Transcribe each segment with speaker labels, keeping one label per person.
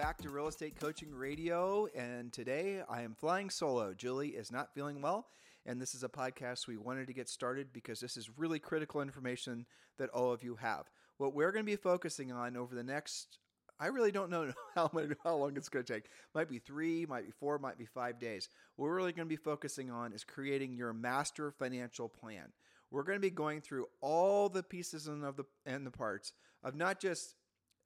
Speaker 1: Back to Real Estate Coaching Radio. And today I am flying solo. Julie is not feeling well. And this is a podcast we wanted to get started because this is really critical information that all of you have. What we're going to be focusing on over the next, I really don't know how, how long it's going to take. Might be three, might be four, might be five days. What we're really going to be focusing on is creating your master financial plan. We're going to be going through all the pieces and of the and the parts of not just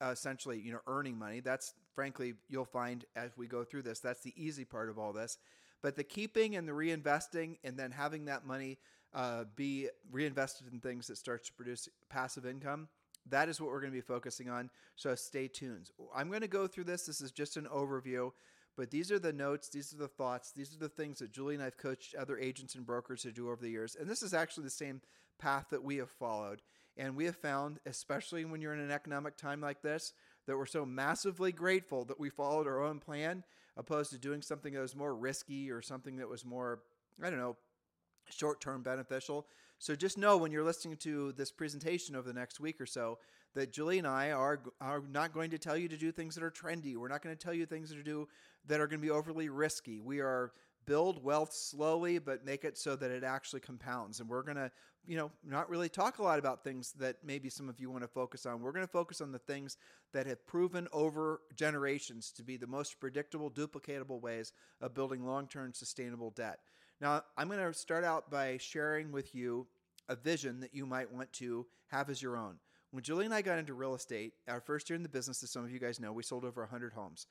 Speaker 1: essentially, you know, earning money. That's frankly, you'll find as we go through this, that's the easy part of all this. But the keeping and the reinvesting, and then having that money uh, be reinvested in things that starts to produce passive income. That is what we're going to be focusing on. So stay tuned. I'm going to go through this. This is just an overview, but these are the notes, these are the thoughts, these are the things that Julie and I've coached other agents and brokers to do over the years. And this is actually the same path that we have followed. And we have found, especially when you're in an economic time like this, that we're so massively grateful that we followed our own plan opposed to doing something that was more risky or something that was more, I don't know, short term beneficial. So just know when you're listening to this presentation over the next week or so that Julie and I are are not going to tell you to do things that are trendy. We're not going to tell you things are do that are going to be overly risky. We are build wealth slowly, but make it so that it actually compounds. And we're going to, you know, not really talk a lot about things that maybe some of you want to focus on. We're going to focus on the things that have proven over generations to be the most predictable, duplicatable ways of building long term sustainable debt. Now, I'm going to start out by sharing with you a vision that you might want to have as your own. When Julie and I got into real estate, our first year in the business, as some of you guys know, we sold over 100 homes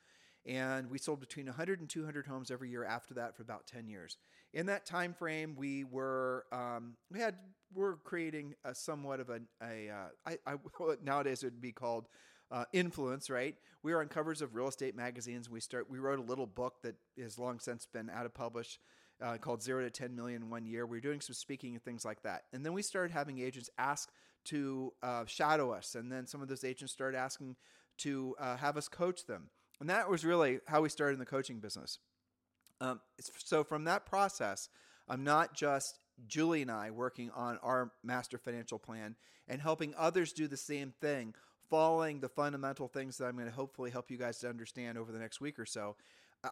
Speaker 1: and we sold between 100 and 200 homes every year after that for about 10 years. In that time frame we were um, we had we're creating a somewhat of a, a uh, I, I, nowadays it would be called uh, influence right? We were on covers of real estate magazines. We start we wrote a little book that has long since been out of publish uh, called zero to 10 million in one year. We were doing some speaking and things like that. And then we started having agents ask to uh, shadow us. And then some of those agents started asking to uh, have us coach them and that was really how we started in the coaching business. Um, so from that process, I'm not just Julie and I working on our master financial plan and helping others do the same thing, following the fundamental things that I'm going to hopefully help you guys to understand over the next week or so.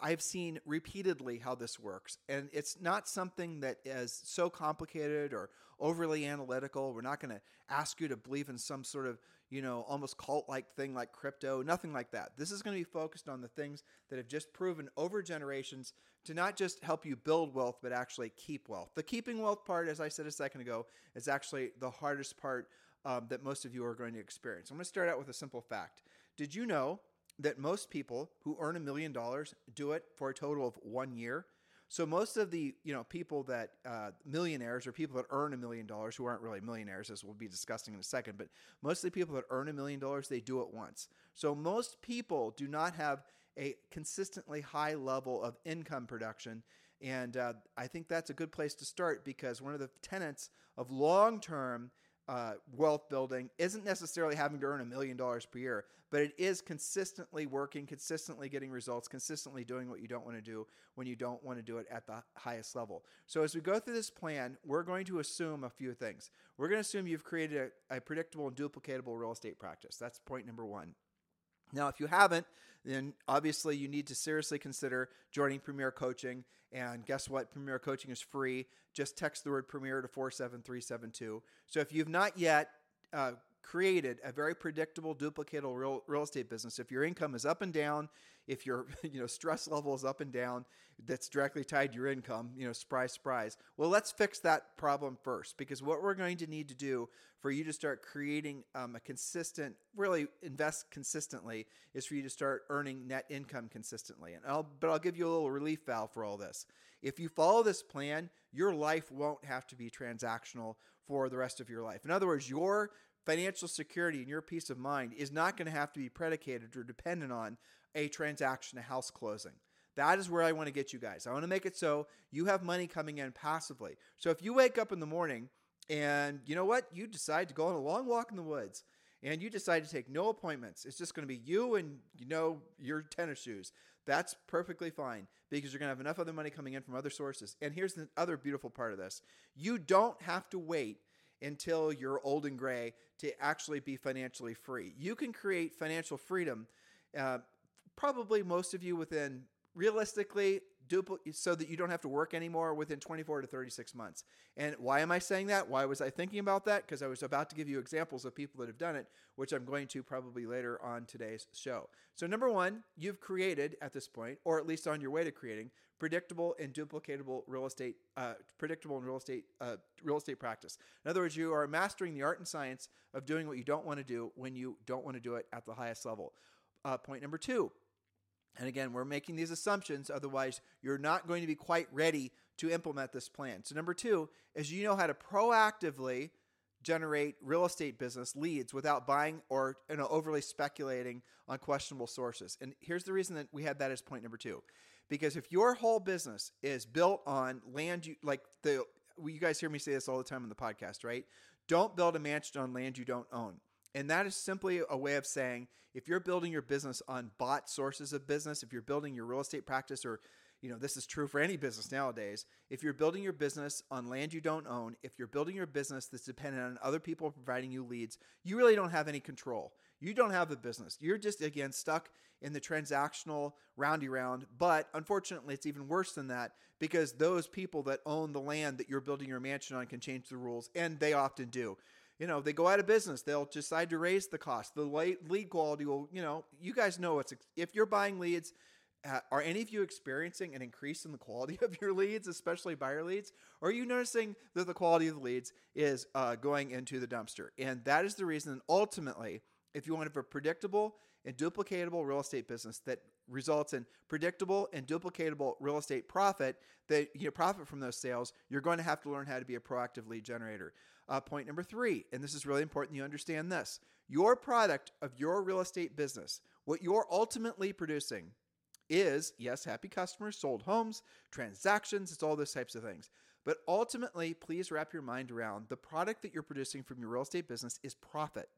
Speaker 1: I've seen repeatedly how this works, and it's not something that is so complicated or overly analytical. We're not going to ask you to believe in some sort of, you know, almost cult like thing like crypto, nothing like that. This is going to be focused on the things that have just proven over generations to not just help you build wealth, but actually keep wealth. The keeping wealth part, as I said a second ago, is actually the hardest part um, that most of you are going to experience. I'm going to start out with a simple fact. Did you know that most people who earn a million dollars do it for a total of one year. So most of the you know people that uh, millionaires or people that earn a million dollars who aren't really millionaires, as we'll be discussing in a second, but most of the people that earn a million dollars they do it once. So most people do not have a consistently high level of income production. And uh, I think that's a good place to start because one of the tenets of long term uh, wealth building isn't necessarily having to earn a million dollars per year, but it is consistently working, consistently getting results, consistently doing what you don't want to do when you don't want to do it at the highest level. So, as we go through this plan, we're going to assume a few things. We're going to assume you've created a, a predictable and duplicatable real estate practice. That's point number one. Now, if you haven't, then obviously you need to seriously consider joining Premier Coaching. And guess what? Premier Coaching is free. Just text the word Premier to 47372. So if you've not yet uh, created a very predictable, duplicatable real, real estate business. If your income is up and down, if your you know stress level is up and down, that's directly tied to your income. You know, surprise, surprise. Well, let's fix that problem first, because what we're going to need to do for you to start creating um, a consistent, really invest consistently, is for you to start earning net income consistently. And I'll, but I'll give you a little relief valve for all this. If you follow this plan, your life won't have to be transactional for the rest of your life. In other words, your financial security and your peace of mind is not going to have to be predicated or dependent on a transaction, a house closing. That is where I want to get you guys. I want to make it so you have money coming in passively. So if you wake up in the morning and you know what, you decide to go on a long walk in the woods and you decide to take no appointments, it's just going to be you and you know your tennis shoes. That's perfectly fine because you're going to have enough other money coming in from other sources. And here's the other beautiful part of this you don't have to wait until you're old and gray to actually be financially free. You can create financial freedom, uh, probably most of you within realistically so that you don't have to work anymore within 24 to 36 months. And why am I saying that? Why was I thinking about that? Because I was about to give you examples of people that have done it, which I'm going to probably later on today's show. So, number one, you've created at this point, or at least on your way to creating, predictable and duplicatable real estate, uh, predictable and real estate, uh, real estate practice. In other words, you are mastering the art and science of doing what you don't want to do when you don't want to do it at the highest level. Uh, point number two, and again, we're making these assumptions, otherwise, you're not going to be quite ready to implement this plan. So, number two is you know how to proactively generate real estate business leads without buying or you know, overly speculating on questionable sources. And here's the reason that we had that as point number two. Because if your whole business is built on land, you like the, you guys hear me say this all the time on the podcast, right? Don't build a mansion on land you don't own. And that is simply a way of saying if you're building your business on bot sources of business, if you're building your real estate practice or you know, this is true for any business nowadays. If you're building your business on land you don't own, if you're building your business that's dependent on other people providing you leads, you really don't have any control. You don't have a business. You're just, again, stuck in the transactional roundy round. But unfortunately, it's even worse than that because those people that own the land that you're building your mansion on can change the rules, and they often do you know, they go out of business. They'll decide to raise the cost. The lead quality will, you know, you guys know it's if you're buying leads, uh, are any of you experiencing an increase in the quality of your leads, especially buyer leads? Or are you noticing that the quality of the leads is uh, going into the dumpster? And that is the reason, ultimately, if you want to have a predictable and duplicatable real estate business that results in predictable and duplicatable real estate profit that you profit from those sales, you're going to have to learn how to be a proactive lead generator. Uh, point number three, and this is really important you understand this your product of your real estate business, what you're ultimately producing is yes, happy customers, sold homes, transactions, it's all those types of things. But ultimately, please wrap your mind around the product that you're producing from your real estate business is profit.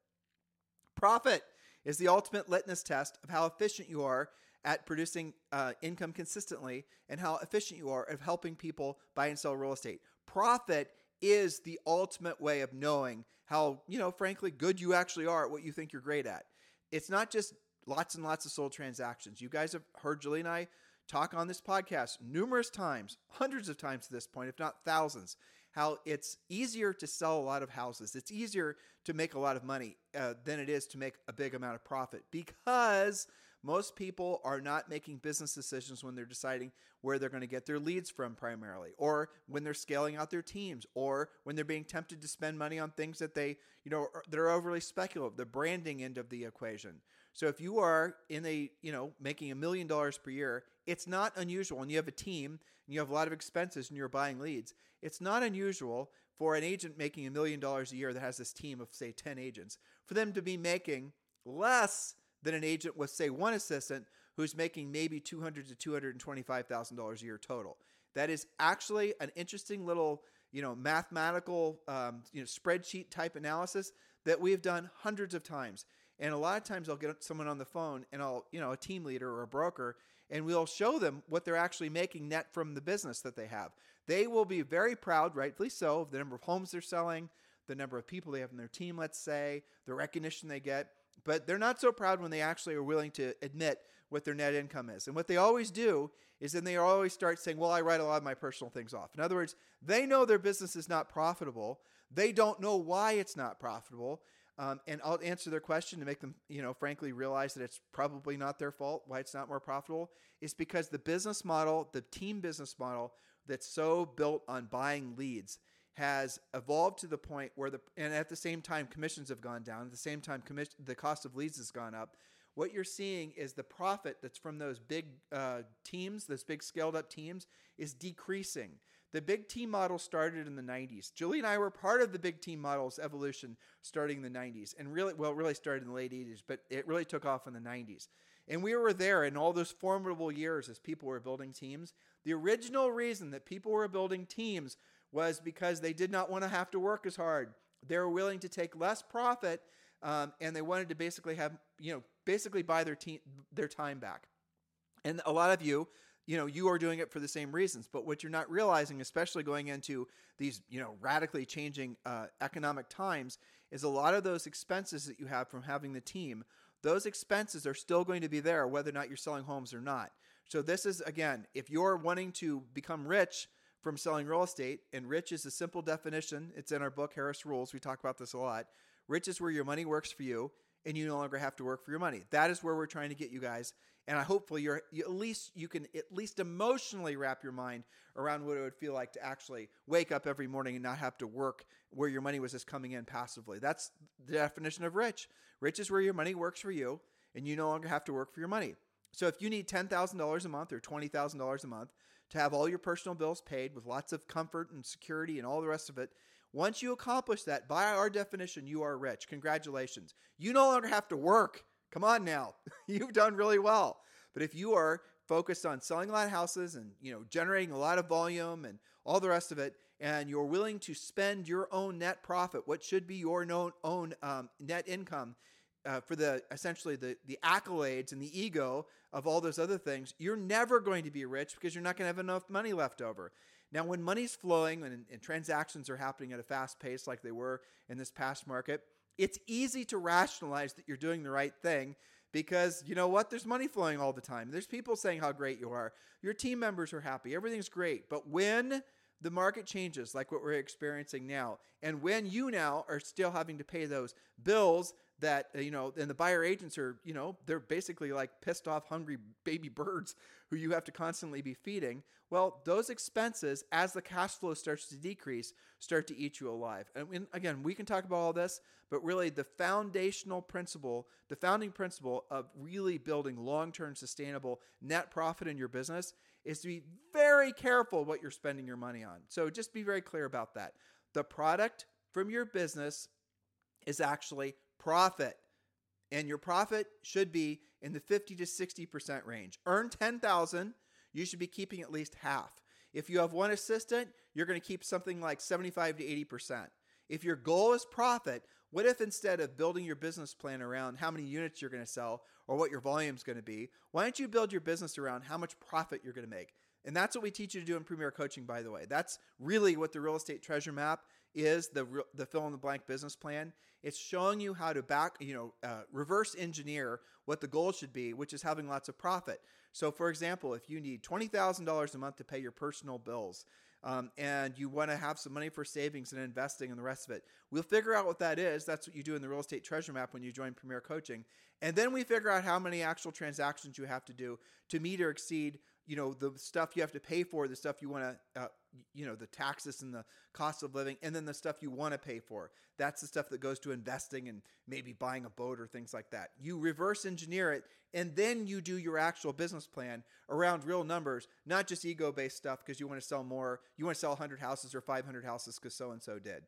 Speaker 1: Profit is the ultimate litmus test of how efficient you are at producing uh, income consistently and how efficient you are of helping people buy and sell real estate. Profit is the ultimate way of knowing how, you know, frankly, good you actually are at what you think you're great at. It's not just lots and lots of sold transactions. You guys have heard Julie and I talk on this podcast numerous times, hundreds of times at this point, if not thousands, how it's easier to sell a lot of houses. It's easier to make a lot of money uh, than it is to make a big amount of profit because most people are not making business decisions when they're deciding where they're going to get their leads from primarily, or when they're scaling out their teams, or when they're being tempted to spend money on things that they, you know, that are overly speculative, the branding end of the equation. So if you are in a, you know, making a million dollars per year, it's not unusual and you have a team and you have a lot of expenses and you're buying leads. It's not unusual for an agent making a million dollars a year that has this team of say 10 agents for them to be making less than an agent with, say, one assistant who's making maybe 200 to $225,000 a year total. That is actually an interesting little, you know, mathematical, um, you know, spreadsheet type analysis that we've done hundreds of times. And a lot of times I'll get someone on the phone and I'll, you know, a team leader or a broker, and we'll show them what they're actually making net from the business that they have. They will be very proud, rightfully so, of the number of homes they're selling, the number of people they have in their team, let's say, the recognition they get. But they're not so proud when they actually are willing to admit what their net income is. And what they always do is then they always start saying, Well, I write a lot of my personal things off. In other words, they know their business is not profitable. They don't know why it's not profitable. Um, and I'll answer their question to make them, you know, frankly realize that it's probably not their fault why it's not more profitable. It's because the business model, the team business model that's so built on buying leads has evolved to the point where the and at the same time commissions have gone down at the same time commission the cost of leads has gone up what you're seeing is the profit that's from those big uh, teams those big scaled up teams is decreasing The big team model started in the 90s. Julie and I were part of the big team model's evolution starting in the 90s and really, well, really started in the late 80s, but it really took off in the 90s. And we were there in all those formidable years as people were building teams. The original reason that people were building teams was because they did not want to have to work as hard. They were willing to take less profit um, and they wanted to basically have, you know, basically buy their, team their time back. And a lot of you you know you are doing it for the same reasons but what you're not realizing especially going into these you know radically changing uh, economic times is a lot of those expenses that you have from having the team those expenses are still going to be there whether or not you're selling homes or not. So this is again if you're wanting to become rich from selling real estate and rich is a simple definition it's in our book harris rules we talk about this a lot. Rich is where your money works for you and you no longer have to work for your money. That is where we're trying to get you guys and I hopefully you're you, at least you can at least emotionally wrap your mind around what it would feel like to actually wake up every morning and not have to work where your money was just coming in passively. That's the definition of rich. Rich is where your money works for you and you no longer have to work for your money. So if you need $10,000 a month or $20,000 a month to have all your personal bills paid with lots of comfort and security and all the rest of it, once you accomplish that, by our definition, you are rich. Congratulations. You no longer have to work Come on now. You've done really well. But if you are focused on selling a lot of houses and you know generating a lot of volume and all the rest of it and you're willing to spend your own net profit what should be your own, um, net income uh, for the essentially the, the accolades and the ego of all those other things you're never going to be rich because you're not going to have enough money left over now when money's flowing and, and transactions are happening at a fast pace like they were in this past market it's easy to rationalize that you're doing the right thing because you know what? There's money flowing all the time. There's people saying how great you are. Your team members are happy. Everything's great. But when the market changes, like what we're experiencing now, and when you now are still having to pay those bills that uh, you know and the buyer agents are you know they're basically like pissed off hungry baby birds who you have to constantly be feeding. Well those expenses as the cash flow starts to decrease start to eat you alive. And again we can talk about all this but really the foundational principle the founding principle of really building long-term sustainable net profit in your business is to be very careful what you're spending your money on. So just be very clear about that. The product from your business is actually profit. And your profit should be in the 50 to 60% range. Earn 10,000, you should be keeping at least half. If you have one assistant, you're going to keep something like 75 to 80%. If your goal is profit, what if instead of building your business plan around how many units you're going to sell or what your volume is going to be, why don't you build your business around how much profit you're going to make? And that's what we teach you to do in Premier Coaching, by the way. That's really what the real estate treasure map is the the fill in the blank business plan. It's showing you how to back, you know, uh, reverse engineer what the goal should be, which is having lots of profit. So, for example, if you need twenty thousand dollars a month to pay your personal bills, um, and you want to have some money for savings and investing and the rest of it, we'll figure out what that is. That's what you do in the real estate treasure map when you join Premier Coaching, and then we figure out how many actual transactions you have to do to meet or exceed you know the stuff you have to pay for the stuff you want to uh, you know the taxes and the cost of living and then the stuff you want to pay for. That's the stuff that goes to investing and maybe buying a boat or things like that. You reverse engineer it and then you do your actual business plan around real numbers not just ego based stuff because you want to sell more you want to sell 100 houses or 500 houses because so and so did.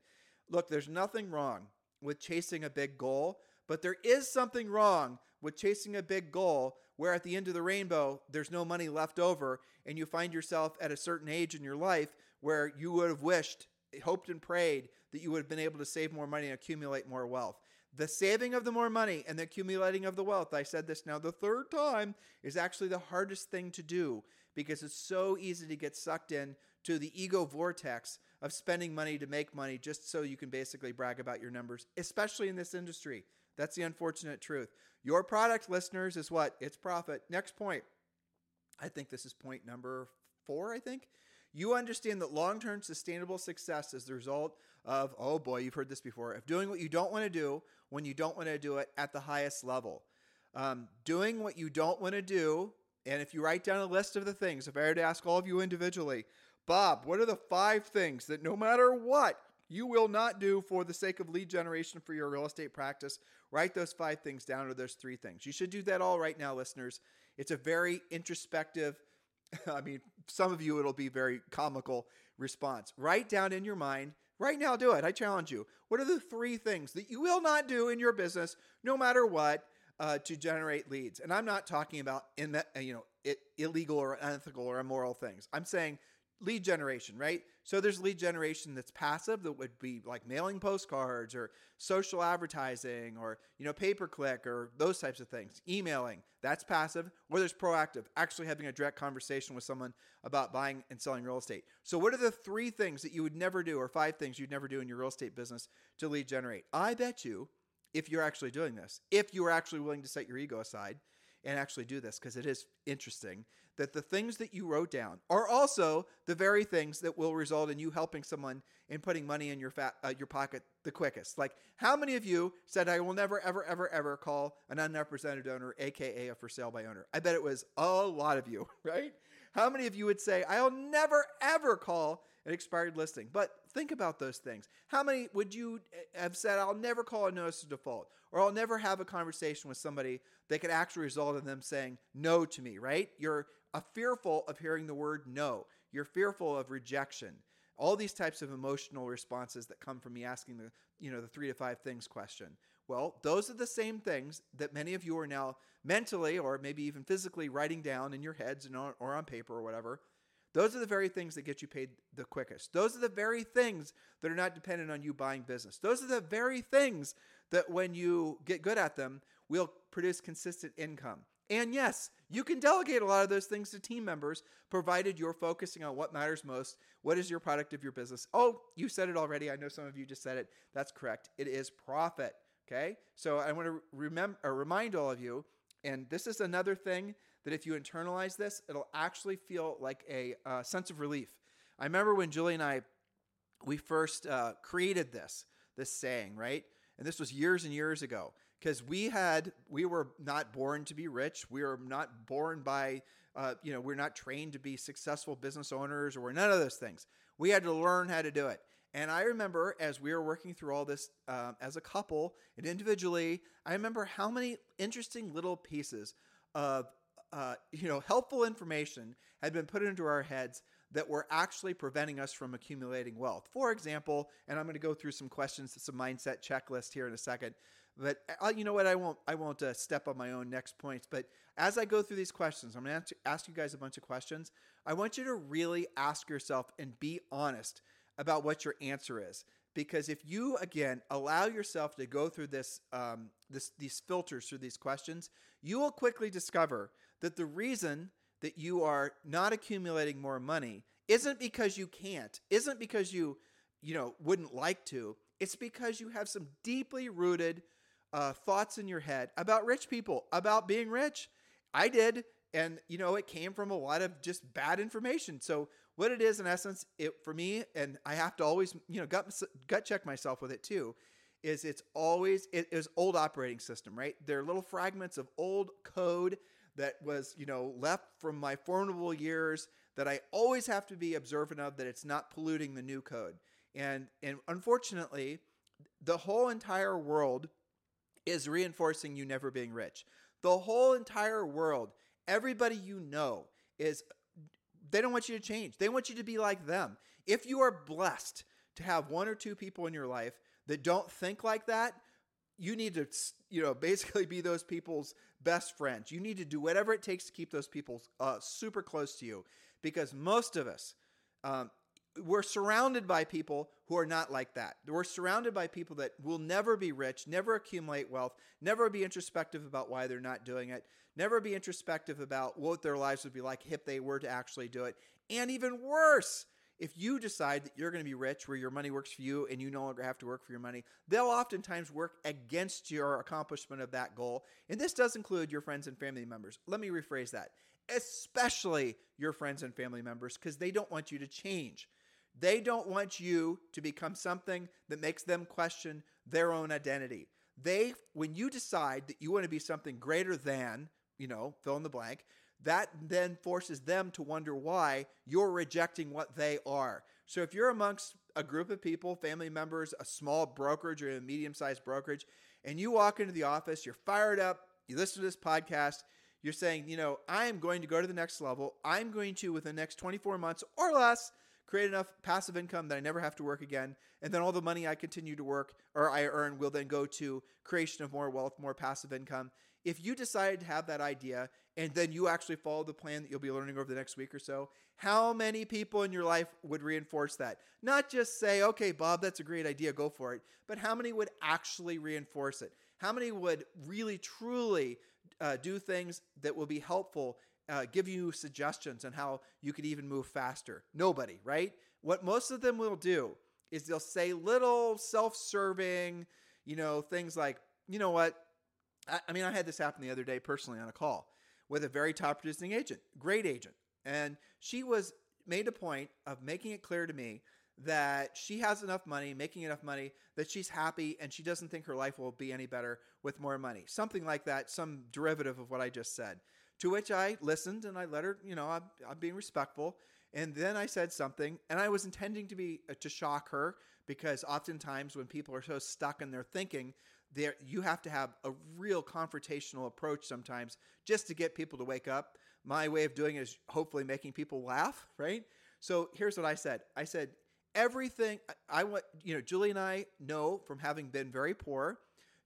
Speaker 1: Look there's nothing wrong with chasing a big goal but there is something wrong with chasing a big goal where at the end of the rainbow, there's no money left over, and you find yourself at a certain age in your life where you would have wished, hoped, and prayed that you would have been able to save more money and accumulate more wealth. The saving of the more money and the accumulating of the wealth, I said this now the third time, is actually the hardest thing to do because it's so easy to get sucked in to the ego vortex of spending money to make money just so you can basically brag about your numbers, especially in this industry. That's the unfortunate truth. Your product, listeners, is what? It's profit. Next point. I think this is point number four, I think. You understand that long term sustainable success is the result of, oh boy, you've heard this before, of doing what you don't want to do when you don't want to do it at the highest level. Um, doing what you don't want to do, and if you write down a list of the things, if I were to ask all of you individually, Bob, what are the five things that no matter what you will not do for the sake of lead generation for your real estate practice. Write those five things down or those three things. You should do that all right now, listeners. It's a very introspective I mean, some of you it'll be very comical response. Write down in your mind, right now do it. I challenge you. What are the three things that you will not do in your business no matter what uh, to generate leads? And I'm not talking about in that, you know, it, illegal or unethical or immoral things. I'm saying lead generation, right? So there's lead generation that's passive that would be like mailing postcards or social advertising or you know pay per click or those types of things. Emailing, that's passive, or there's proactive, actually having a direct conversation with someone about buying and selling real estate. So what are the three things that you would never do or five things you'd never do in your real estate business to lead generate? I bet you if you're actually doing this, if you are actually willing to set your ego aside and actually do this because it is interesting that the things that you wrote down are also the very things that will result in you helping someone in putting money in your fat, uh, your pocket the quickest. Like how many of you said I will never ever ever ever call an unrepresented owner aka a for sale by owner? I bet it was a lot of you, right? How many of you would say I'll never ever call an expired listing? But think about those things. How many would you eh, have said I'll never call a notice of default or I'll never have a conversation with somebody that could actually result in them saying no to me, right? You're fearful of hearing the word no. You're fearful of rejection. All these types of emotional responses that come from me asking the, you know, the 3 to 5 things question. Well, those are the same things that many of you are now mentally or maybe even physically writing down in your heads and on, or on paper or whatever. Those are the very things that get you paid the quickest. Those are the very things that are not dependent on you buying business. Those are the very things that when you get good at them will produce consistent income. And yes, you can delegate a lot of those things to team members, provided you're focusing on what matters most. What is your product of your business? Oh, you said it already. I know some of you just said it. That's correct. It is profit. Okay. So I want to remember remind all of you, and this is another thing that if you internalize this, it'll actually feel like a uh, sense of relief. I remember when Julie and I we first uh, created this this saying, right? And this was years and years ago because we had we were not born to be rich. We were not born by uh, you know we're not trained to be successful business owners or none of those things. We had to learn how to do it. And I remember as we were working through all this uh, as a couple and individually, I remember how many interesting little pieces of uh, you know helpful information had been put into our heads that were actually preventing us from accumulating wealth. For example, and I'm going to go through some questions, some mindset checklist here in a second. But uh, you know what? I won't. I won't uh, step on my own next points. But as I go through these questions, I'm going to ask you guys a bunch of questions. I want you to really ask yourself and be honest about what your answer is. Because if you again allow yourself to go through this, um, this these filters through these questions, you will quickly discover that the reason that you are not accumulating more money isn't because you can't, isn't because you, you know, wouldn't like to. It's because you have some deeply rooted uh, thoughts in your head about rich people, about being rich. I did. And, you know, it came from a lot of just bad information. So, what it is, in essence, it for me, and I have to always, you know, gut, gut check myself with it too, is it's always, it is old operating system, right? They're little fragments of old code that was, you know, left from my formidable years that I always have to be observant of that it's not polluting the new code. And, and unfortunately, the whole entire world is reinforcing you never being rich. The whole entire world, everybody you know, is they don't want you to change. They want you to be like them. If you are blessed to have one or two people in your life that don't think like that, you need to, you know, basically be those people's best friends. You need to do whatever it takes to keep those people uh, super close to you because most of us, um, we're surrounded by people who are not like that. We're surrounded by people that will never be rich, never accumulate wealth, never be introspective about why they're not doing it, never be introspective about what their lives would be like if they were to actually do it. And even worse, if you decide that you're going to be rich where your money works for you and you no longer have to work for your money, they'll oftentimes work against your accomplishment of that goal. And this does include your friends and family members. Let me rephrase that. Especially your friends and family members because they don't want you to change. They don't want you to become something that makes them question their own identity. They, when you decide that you want to be something greater than, you know, fill in the blank, that then forces them to wonder why you're rejecting what they are. So if you're amongst a group of people, family members, a small brokerage or a medium sized brokerage, and you walk into the office, you're fired up, you listen to this podcast, You're saying, you know, I am going to go to the next level. I'm going to, within the next 24 months or less, create enough passive income that I never have to work again. And then all the money I continue to work or I earn will then go to creation of more wealth, more passive income. If you decided to have that idea and then you actually follow the plan that you'll be learning over the next week or so, how many people in your life would reinforce that? Not just say, okay, Bob, that's a great idea, go for it, but how many would actually reinforce it? How many would really, truly uh, do things that will be helpful uh, give you suggestions on how you could even move faster. Nobody, right? What most of them will do is they'll say little self serving, you know, things like, you know what? I, I, mean, I had this happen the other day personally on a call with a very top producing agent, great agent. And she was made a point of making it clear to me that she has enough money, making enough money, that she's happy and she doesn't think her life will be any better with more money. Something like that, some derivative of what I just said. To which I listened and I let her, you know, I'm, I'm being respectful. And then I said something, and I was intending to be uh, to shock her because oftentimes when people are so stuck in their thinking, there you have to have a real confrontational approach sometimes just to get people to wake up. My way of doing it is hopefully making people laugh, right? So here's what I said. I said everything I want, you know, Julie and I know from having been very poor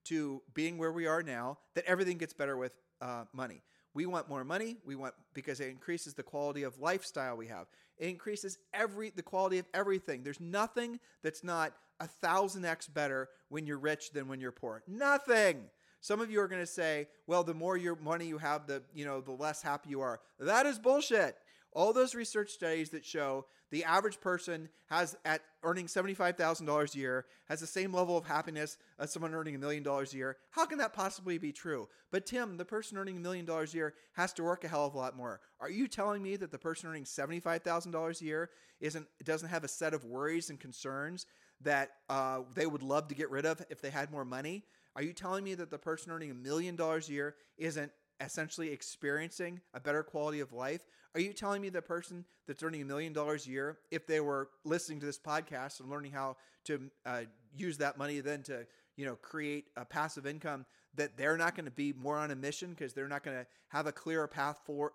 Speaker 1: to being where we are now that everything gets better with uh, money. We want more money. We want because it increases the quality of lifestyle we have. It increases every the quality of everything. There's nothing that's not a thousand x better when you're rich than when you're poor. Nothing. Some of you are going to say, "Well, the more your money you have, the you know the less happy you are." That is bullshit. All those research studies that show the average person has at earning $75,000 a year has the same level of happiness as someone earning a million dollars a year. How can that possibly be true? But Tim, the person earning a million dollars a year has to work a hell of a lot more. Are you telling me that the person earning $75,000 a year isn't doesn't have a set of worries and concerns that uh, they would love to get rid of if they had more money? Are you telling me that the person earning a million dollars a year isn't essentially experiencing a better quality of life? Are you telling me the person that's earning a million dollars a year, if they were listening to this podcast and learning how to uh, use that money then to you know create a passive income, that they're not going to be more on a mission because they're not going to have a clearer path for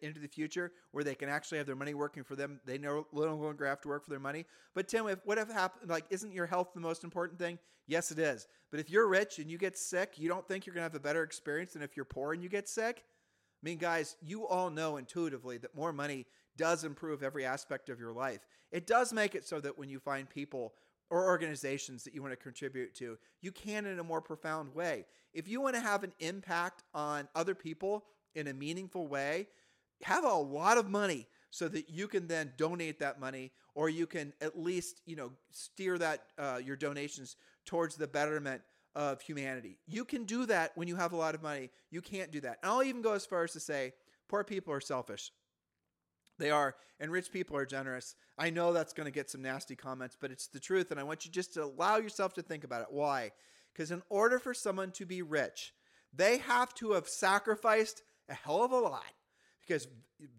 Speaker 1: into the future where they can actually have their money working for them. They no longer have to work for their money. But Tim, if what happened? Like, isn't your health the most important thing? Yes, it is. But if you're rich and you get sick, you don't think you're going to have a better experience than if you're poor and you get sick. I mean, guys, you all know intuitively that more money does improve every aspect of your life. It does make it so that when you find people or organizations that you want to contribute to, you can in a more profound way. If you want to have an impact on other people in a meaningful way, have a lot of money so that you can then donate that money or you can at least, you know, steer that uh, your donations towards the betterment of humanity. You can do that when you have a lot of money. You can't do that. And I'll even go as far as to say poor people are selfish. They are, and rich people are generous. I know that's going to get some nasty comments, but it's the truth. And I want you just to allow yourself to think about it. Why? Because in order for someone to be rich, they have to have sacrificed a hell of a lot. Because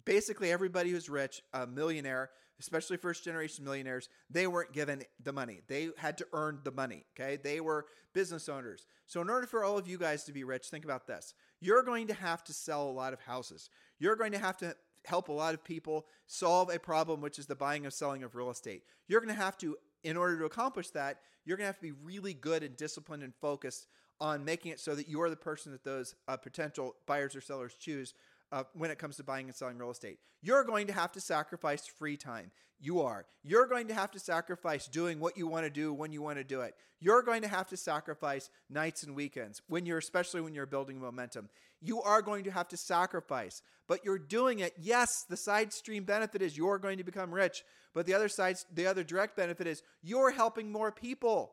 Speaker 1: basically, everybody who's rich, a millionaire, especially first generation millionaires, they weren't given the money. They had to earn the money. Okay. They were business owners. So, in order for all of you guys to be rich, think about this. You're going to have to sell a lot of houses. You're going to have to help a lot of people solve a problem, which is the buying and selling of real estate. You're going to have to, in order to accomplish that, you're going to have to be really good and disciplined and focused on making it so that you're the person that those uh, potential buyers or sellers choose uh, when it comes to buying and selling real estate. You're going to have to sacrifice free time. You are. You're going to have to sacrifice doing what you want to do when you want to do it. You're going to have to sacrifice nights and weekends when you're, especially when you're building momentum. You are going to have to sacrifice, but you're doing it. Yes, the side stream benefit is you're going to become rich, but the other side, the other direct benefit is you're helping more people.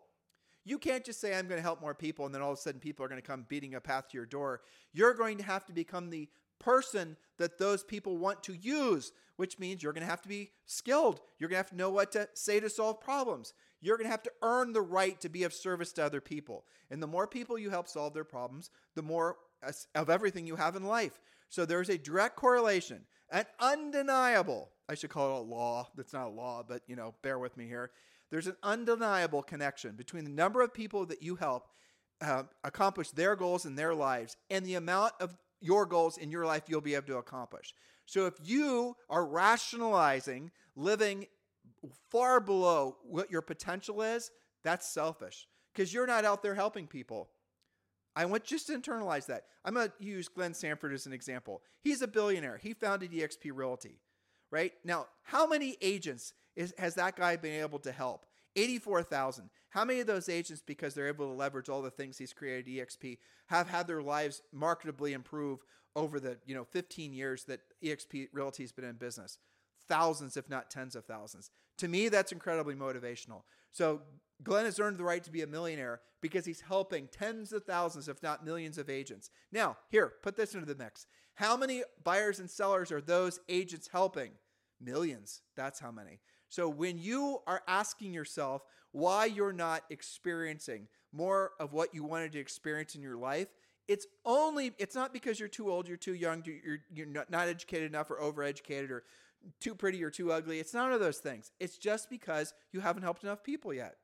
Speaker 1: You can't just say, I'm going to help more people, and then all of a sudden people are going to come beating a path to your door. You're going to have to become the person that those people want to use, which means you're going to have to be skilled. You're going to have to know what to say to solve problems. You're going to have to earn the right to be of service to other people. And the more people you help solve their problems, the more of everything you have in life. So there's a direct correlation, an undeniable, I should call it a law. That's not a law, but you know, bear with me here. There's an undeniable connection between the number of people that you help uh, accomplish their goals in their lives and the amount of your goals in your life you'll be able to accomplish. So if you are rationalizing living far below what your potential is, that's selfish because you're not out there helping people. I want just to internalize that. I'm going to use Glenn Sanford as an example. He's a billionaire. He founded eXp Realty, right? Now, how many agents is, has that guy been able to help? 84,000. How many of those agents, because they're able to leverage all the things he's created at EXP, have had their lives marketably improve over the you know 15 years that EXP Realty has been in business? Thousands, if not tens of thousands. To me, that's incredibly motivational. So Glenn has earned the right to be a millionaire because he's helping tens of thousands, if not millions, of agents. Now, here, put this into the mix. How many buyers and sellers are those agents helping? Millions. That's how many. So when you are asking yourself why you're not experiencing more of what you wanted to experience in your life, it's only it's not because you're too old, you're too young, you're you're not educated enough or overeducated or too pretty or too ugly. It's none of those things. It's just because you haven't helped enough people yet.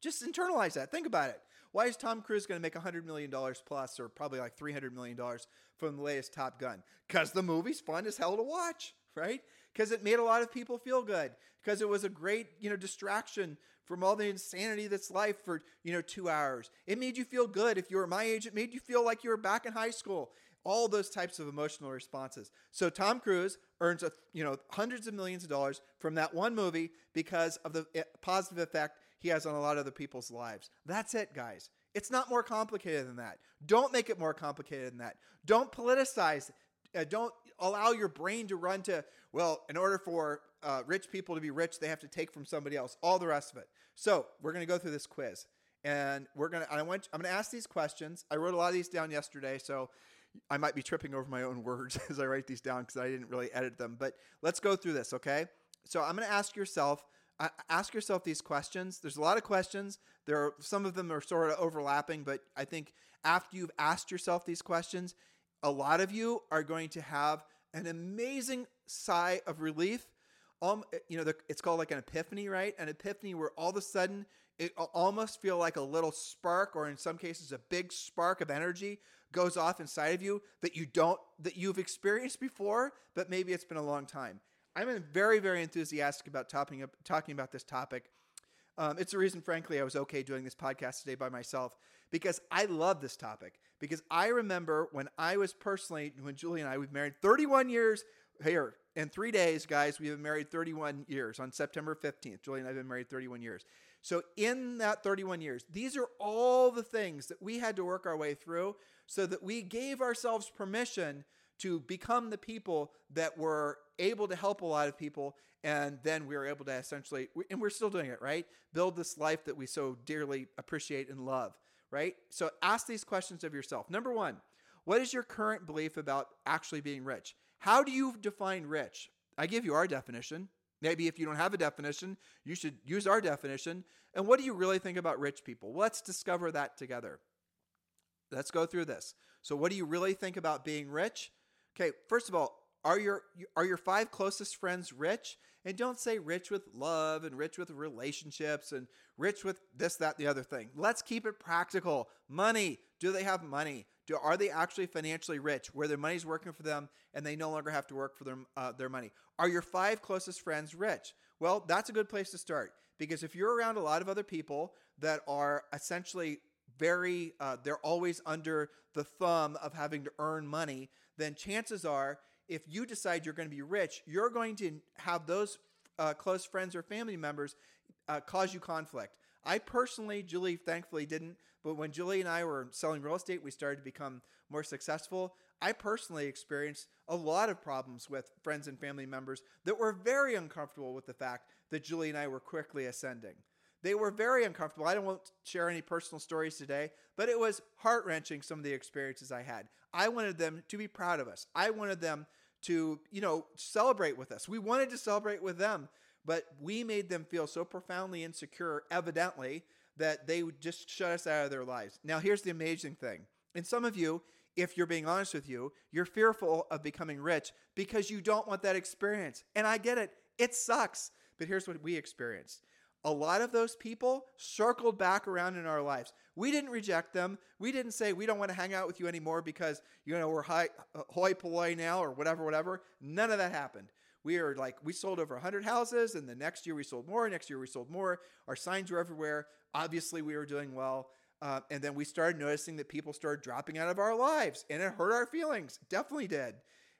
Speaker 1: Just internalize that. Think about it. Why is Tom Cruise going to make $100 million plus or probably like $300 million from the latest Top Gun? Because the movie's fun as hell to watch, right? Because it made a lot of people feel good. Because it was a great, you know, distraction from all the insanity that's life for, you know, two hours. It made you feel good. If you were my age, it made you feel like you were back in high school all those types of emotional responses. So Tom Cruise earns a, you know hundreds of millions of dollars from that one movie because of the eh, positive effect he has on a lot of other people's lives. That's it, guys. It's not more complicated than that. Don't make it more complicated than that. Don't politicize. Uh, don't allow your brain to run to well. In order for uh, rich people to be rich, they have to take from somebody else. All the rest of it. So we're going to go through this quiz, and we're gonna. I want. I'm going to ask these questions. I wrote a lot of these down yesterday, so I might be tripping over my own words as I write these down because I didn't really edit them. But let's go through this, okay? So I'm going to ask yourself ask yourself these questions. There's a lot of questions. There are some of them are sort of overlapping, but I think after you've asked yourself these questions, a lot of you are going to have an amazing sigh of relief. Um, you know, the, it's called like an epiphany, right? An epiphany where all of a sudden it almost feel like a little spark, or in some cases, a big spark of energy goes off inside of you that you don't that you've experienced before, but maybe it's been a long time. I'm very very enthusiastic about talking talking about this topic. Um, it's the reason, frankly, I was okay doing this podcast today by myself because I love this topic. Because I remember when I was personally, when Julie and I, we've married 31 years here in three days, guys. We've been married 31 years on September 15th. Julie and I have been married 31 years. So, in that 31 years, these are all the things that we had to work our way through so that we gave ourselves permission to become the people that were able to help a lot of people. And then we were able to essentially, and we're still doing it, right? Build this life that we so dearly appreciate and love, right? So, ask these questions of yourself. Number one, what is your current belief about actually being rich? How do you define rich? I give you our definition. Maybe if you don't have a definition, you should use our definition. And what do you really think about rich people? Let's discover that together. Let's go through this. So, what do you really think about being rich? Okay, first of all, are your are your five closest friends rich? And don't say rich with love and rich with relationships and rich with this, that, the other thing. Let's keep it practical. Money. Do they have money? Do, are they actually financially rich where their money's working for them and they no longer have to work for their, uh, their money? Are your five closest friends rich? Well, that's a good place to start because if you're around a lot of other people that are essentially very, uh, they're always under the thumb of having to earn money, then chances are if you decide you're going to be rich, you're going to have those uh, close friends or family members uh, cause you conflict. I personally, Julie thankfully didn't, but when Julie and I were selling real estate, we started to become more successful. I personally experienced a lot of problems with friends and family members that were very uncomfortable with the fact that Julie and I were quickly ascending. They were very uncomfortable. I don't share any personal stories today, but it was heart wrenching some of the experiences I had. I wanted them to be proud of us. I wanted them to, you know, celebrate with us. We wanted to celebrate with them, but we made them feel so profoundly insecure, evidently, that they would just shut us out of their lives. Now, here's the amazing thing. And some of you, if you're being honest with you, you're fearful of becoming rich because you don't want that experience. And I get it, it sucks. But here's what we experienced a lot of those people circled back around in our lives. We didn't reject them. We didn't say we don't want to hang out with you anymore because you know we're high, uh, hoi polloi now or whatever, whatever. None of that happened. We are like we sold over 100 houses, and the next year we sold more. Next year we sold more. Our signs were everywhere. Obviously, we were doing well. Uh, and then we started noticing that people started dropping out of our lives, and it hurt our feelings. Definitely did.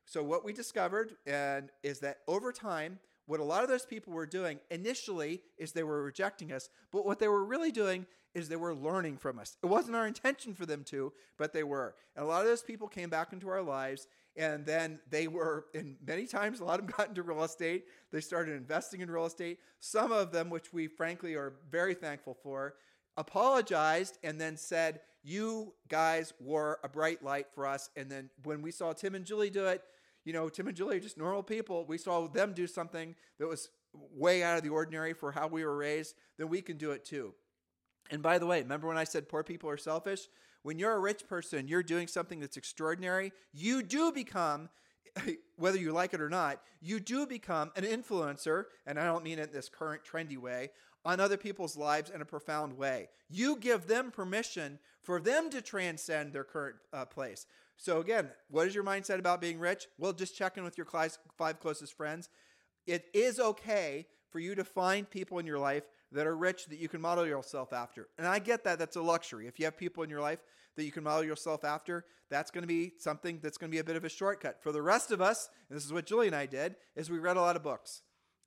Speaker 1: So what we discovered and is that over time, what a lot of those people were doing initially is they were rejecting us, but what they were really doing is they were learning from us. It wasn't our intention for them to, but they were. And a lot of those people came back into our lives and then they were and many times a lot of them got into real estate. They started investing in real estate. Some of them which we frankly are very thankful for apologized and then said, "You guys were a bright light for us." And then when we saw Tim and Julie do it, you know, Tim and Julie are just normal people. We saw them do something that was way out of the ordinary for how we were raised, then we can do it too. And by the way, remember when I said poor people are selfish? When you're a rich person, you're doing something that's extraordinary, you do become whether you like it or not, you do become an influencer, and I don't mean it in this current trendy way, on other people's lives in a profound way. You give them permission for them to transcend their current uh, place. So, again, what is your mindset about being rich? Well, just check in with your five closest friends. It is okay for you to find people in your life that are rich that you can model yourself after. And I get that that's a luxury. If you have people in your life that you can model yourself after, that's going to be something that's going to be a bit of a shortcut. For the rest of us, and this is what Julie and I did, is we read a lot of books.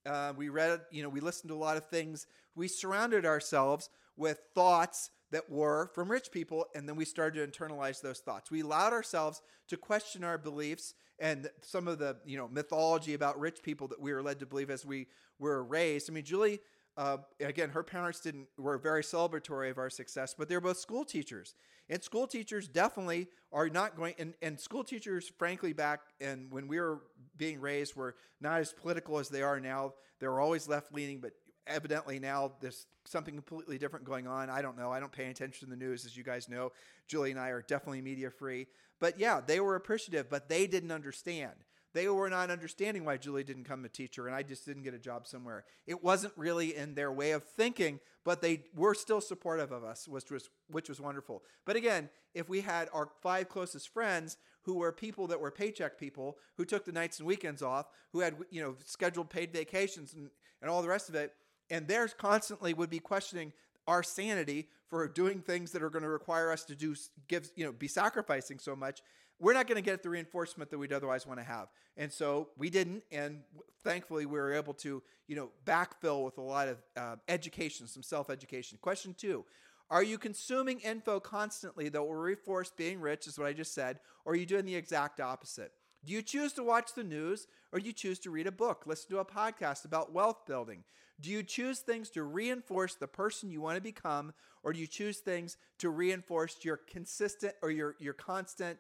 Speaker 1: Uh, we read, you know, we listened to a lot of things. We surrounded ourselves with thoughts that were from rich people, and then we started to internalize those thoughts. We allowed ourselves to question our beliefs and some of the you know mythology about rich people that we were led to believe as we were raised. I mean, Julie, uh, again, her parents didn't were very celebratory of our success, but they're both school teachers, and school teachers definitely are not going. And, and school teachers, frankly, back and when we were being raised, were not as political as they are now. They were always left leaning, but evidently now there's something completely different going on. I don't know. I don't pay attention to the news, as you guys know. Julie and I are definitely media free. But yeah, they were appreciative, but they didn't understand. They were not understanding why Julie didn't come a teacher and I just didn't get a job somewhere. It wasn't really in their way of thinking, but they were still supportive of us, which was which was wonderful. But again, if we had our five closest friends who were people that were paycheck people, who took the nights and weekends off, who had you know scheduled paid vacations and, and all the rest of it, and theirs constantly would be questioning our sanity for doing things that are going to require us to do give you know be sacrificing so much we're not going to get the reinforcement that we'd otherwise want to have. And so we didn't and thankfully we were able to you know backfill with a lot of uh, education some self-education. Question two are you consuming info constantly that will reinforce being rich is what i just said or are you doing the exact opposite do you choose to watch the news or do you choose to read a book, listen to a podcast about wealth building? Do you choose things to reinforce the person you want to become or do you choose things to reinforce your consistent or your your constant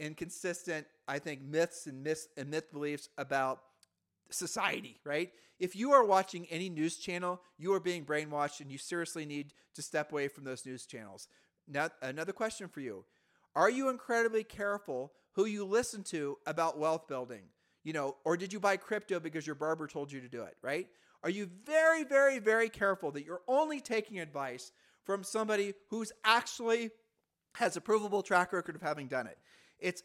Speaker 1: and consistent, I think, myths and myths and myth beliefs about society, right? If you are watching any news channel, you are being brainwashed and you seriously need to step away from those news channels. Now, another question for you. Are you incredibly careful who you listen to about wealth building? You know, or did you buy crypto because your barber told you to do it, right? Are you very, very, very careful that you're only taking advice from somebody who's actually has a provable track record of having done it? It's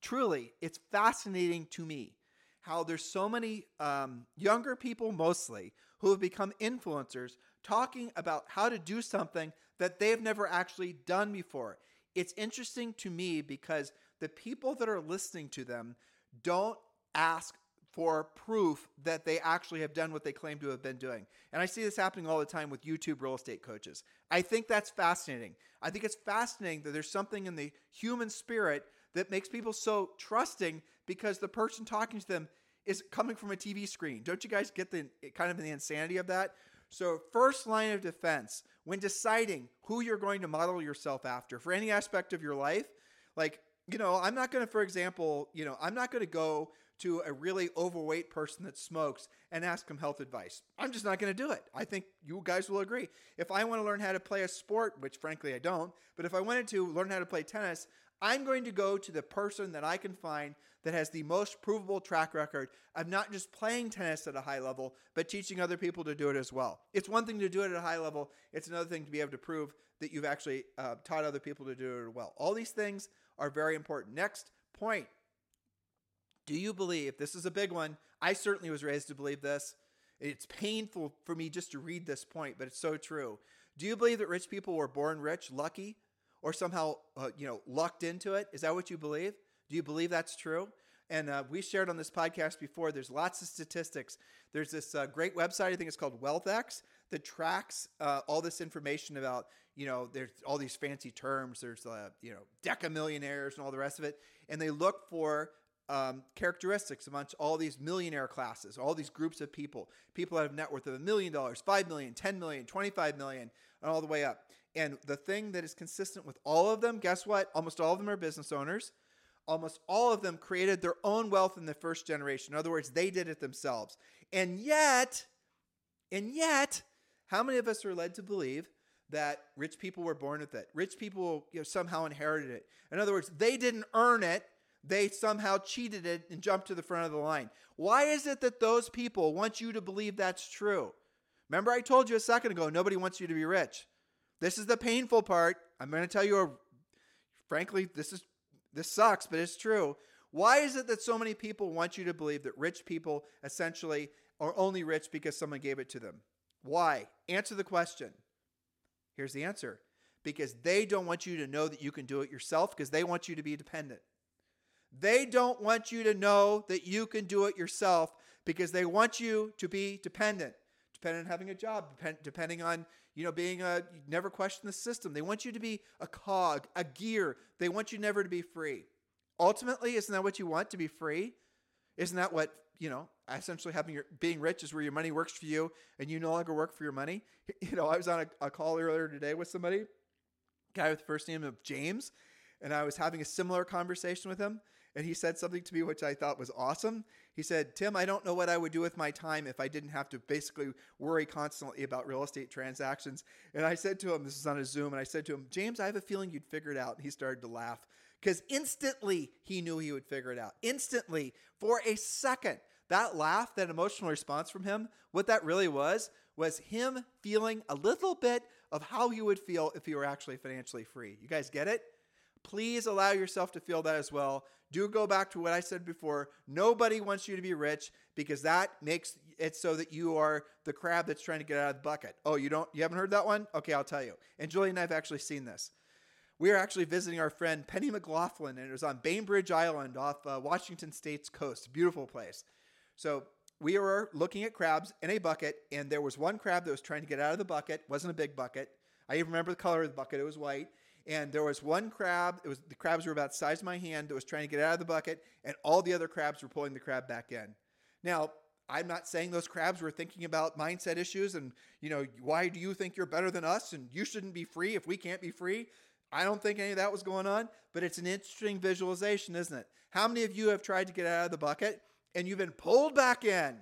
Speaker 1: truly, it's fascinating to me how there's so many um, younger people mostly who have become influencers talking about how to do something that they've never actually done before. It's interesting to me because the people that are listening to them don't ask for proof that they actually have done what they claim to have been doing. And I see this happening all the time with YouTube real estate coaches. I think that's fascinating. I think it's fascinating that there's something in the human spirit that makes people so trusting because the person talking to them is coming from a TV screen. Don't you guys get the kind of the insanity of that? So, first line of defense when deciding who you're going to model yourself after for any aspect of your life, like you know, I'm not going to, for example, you know, I'm not going to go to a really overweight person that smokes and ask them health advice. I'm just not going to do it. I think you guys will agree. If I want to learn how to play a sport, which frankly I don't, but if I wanted to learn how to play tennis, I'm going to go to the person that I can find that has the most provable track record of not just playing tennis at a high level, but teaching other people to do it as well. It's one thing to do it at a high level, it's another thing to be able to prove that you've actually uh, taught other people to do it well. All these things are very important. Next point Do you believe this is a big one? I certainly was raised to believe this. It's painful for me just to read this point, but it's so true. Do you believe that rich people were born rich, lucky, or somehow uh, you know lucked into it? Is that what you believe? Do you believe that's true? And uh, we shared on this podcast before. There's lots of statistics. There's this uh, great website. I think it's called WealthX that tracks uh, all this information about you know there's all these fancy terms. There's uh, you know decamillionaires and all the rest of it, and they look for um, characteristics amongst all these millionaire classes, all these groups of people, people that have net worth of a million dollars, five million, ten million, twenty-five million, and all the way up. And the thing that is consistent with all of them, guess what? Almost all of them are business owners. Almost all of them created their own wealth in the first generation. In other words, they did it themselves. And yet, and yet, how many of us are led to believe that rich people were born with it? Rich people you know, somehow inherited it. In other words, they didn't earn it they somehow cheated it and jumped to the front of the line. Why is it that those people want you to believe that's true? Remember, I told you a second ago, nobody wants you to be rich. This is the painful part. I'm going to tell you, a, frankly, this is this sucks, but it's true. Why is it that so many people want you to believe that rich people essentially are only rich because someone gave it to them? Why? Answer the question. Here's the answer because they don't want you to know that you can do it yourself because they want you to be dependent. They don't want you to know that you can do it yourself because they want you to be dependent, dependent on having a job, depend, depending on you know being a never question the system. They want you to be a cog, a gear. They want you never to be free. Ultimately, isn't that what you want to be free? Isn't that what you know? Essentially, having your being rich is where your money works for you, and you no longer work for your money. You know, I was on a, a call earlier today with somebody, guy with the first name of James, and I was having a similar conversation with him and he said something to me which I thought was awesome. He said, Tim, I don't know what I would do with my time if I didn't have to basically worry constantly about real estate transactions. And I said to him, this is on a Zoom, and I said to him, James, I have a feeling you'd figure it out. And he started to laugh because instantly he knew he would figure it out. Instantly, for a second, that laugh, that emotional response from him, what that really was, was him feeling a little bit of how he would feel if he were actually financially free. You guys get it? Please allow yourself to feel that as well. Do go back to what I said before. Nobody wants you to be rich because that makes it so that you are the crab that's trying to get out of the bucket. Oh, you don't you haven't heard that one? Okay, I'll tell you. And Julie and I have actually seen this. We are actually visiting our friend Penny McLaughlin, and it was on Bainbridge Island off uh, Washington State's coast. Beautiful place. So we were looking at crabs in a bucket, and there was one crab that was trying to get out of the bucket. wasn't a big bucket. I even remember the color of the bucket. It was white and there was one crab. It was the crabs were about the size of my hand that was trying to get out of the bucket, and all the other crabs were pulling the crab back in. Now, I'm not saying those crabs were thinking about mindset issues and you know why do you think you're better than us and you shouldn't be free if we can't be free. I don't think any of that was going on, but it's an interesting visualization, isn't it? How many of you have tried to get out of the bucket and you've been pulled back in?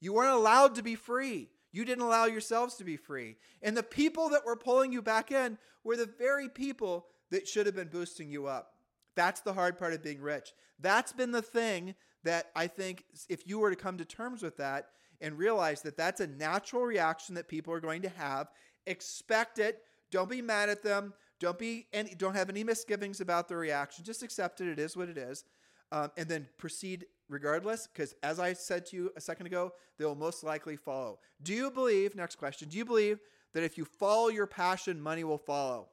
Speaker 1: You weren't allowed to be free. You didn't allow yourselves to be free. And the people that were pulling you back in were the very people that should have been boosting you up. That's the hard part of being rich. That's been the thing that I think if you were to come to terms with that and realize that that's a natural reaction that people are going to have, expect it. Don't be mad at them. Don't be any, don't have any misgivings about the reaction. Just accept it. It is what it is um, and then proceed regardless, because as I said to you a second ago, they will most likely follow. Do you believe, next question, do you believe that if you follow your passion, money will follow?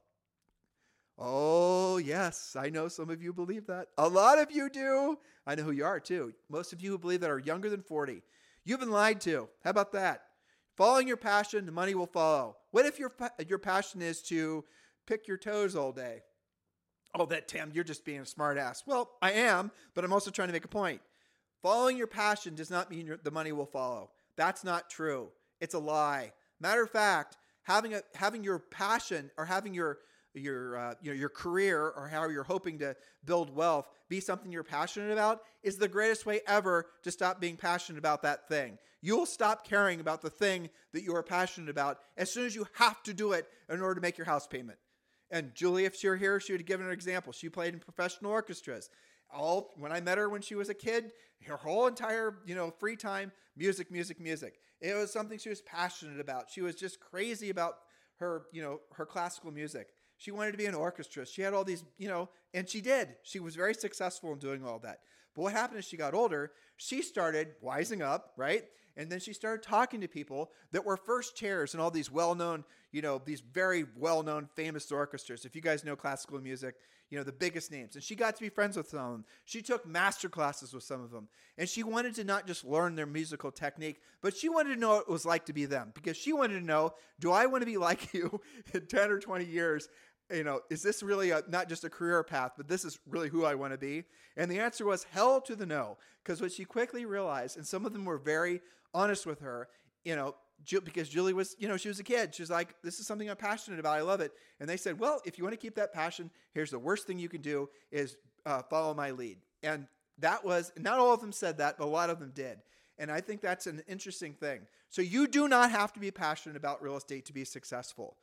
Speaker 1: Oh, yes, I know some of you believe that. A lot of you do. I know who you are too. Most of you who believe that are younger than 40. You've been lied to. How about that? Following your passion, the money will follow. What if your your passion is to pick your toes all day? oh, that Tim, you're just being a smartass. Well, I am, but I'm also trying to make a point. Following your passion does not mean the money will follow. That's not true. It's a lie. Matter of fact, having a having your passion or having your your uh, you know, your career or how you're hoping to build wealth be something you're passionate about is the greatest way ever to stop being passionate about that thing. You'll stop caring about the thing that you are passionate about as soon as you have to do it in order to make your house payment And Julie, if she were here, she would have given an example. She played in professional orchestras. All when I met her when she was a kid, her whole entire you know free time, music, music, music. It was something she was passionate about. She was just crazy about her you know her classical music. She wanted to be an orchestra. She had all these you know, and she did. She was very successful in doing all that. But what happened as she got older, she started wising up, right? And then she started talking to people that were first chairs in all these well known, you know, these very well known famous orchestras. If you guys know classical music, you know, the biggest names. And she got to be friends with some of them. She took master classes with some of them. And she wanted to not just learn their musical technique, but she wanted to know what it was like to be them because she wanted to know do I want to be like you in 10 or 20 years? You know, is this really a, not just a career path, but this is really who I want to be? And the answer was hell to the no. Because what she quickly realized, and some of them were very honest with her, you know, because Julie was, you know, she was a kid. She's like, this is something I'm passionate about. I love it. And they said, well, if you want to keep that passion, here's the worst thing you can do is uh, follow my lead. And that was, not all of them said that, but a lot of them did. And I think that's an interesting thing. So you do not have to be passionate about real estate to be successful.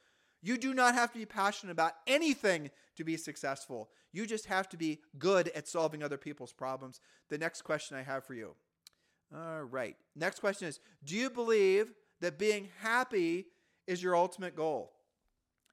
Speaker 1: You do not have to be passionate about anything to be successful. You just have to be good at solving other people's problems. The next question I have for you all right. Next question is Do you believe that being happy is your ultimate goal?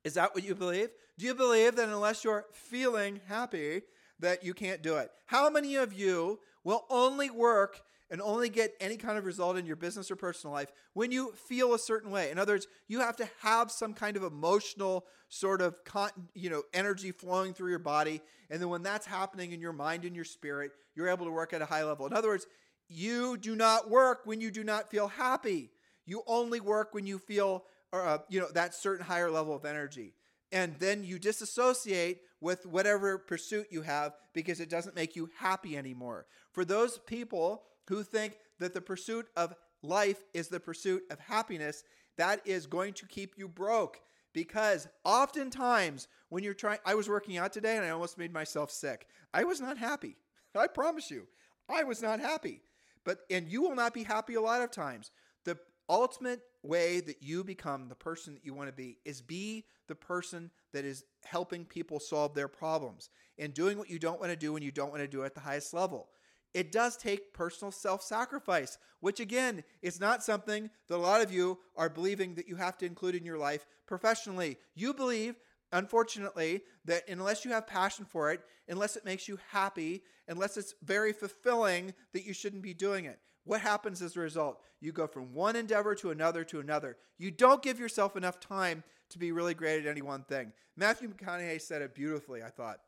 Speaker 1: Is that what you believe? Do you believe that unless you're feeling happy, that you can't do it? How many of you will only work and only get any kind of result in your business or personal life when you feel a certain way? In other words, you have to have some kind of emotional sort of con- you know energy flowing through your body, and then when that's happening in your mind and your spirit, you're able to work at a high level. In other words, you do not work when you do not feel happy. You only work when you feel, uh, you know, that certain higher level of energy. And then you disassociate with whatever pursuit you have because it doesn't make you happy anymore. For those people who think that the pursuit of life is the pursuit of happiness, that is going to keep you broke because oftentimes when you're trying, I was working out today and I almost made myself sick. I was not happy. I promise you, I was not happy. But and you will not be happy a lot of times. The ultimate way that you become the person that you want to be is be the person that is helping people solve their problems and doing what you don't want to do when you don't want to do at the highest level. It does take personal self sacrifice, which again is not something that a lot of you are believing that you have to include in your life professionally. You believe unfortunately, that unless you have passion for it, unless it makes you happy, unless it's very fulfilling, that you shouldn't be doing it. What happens as a result? You go from one endeavor to another to another. You don't give yourself enough time to be really great at any one thing. Matthew McConaughey said it beautifully, I thought.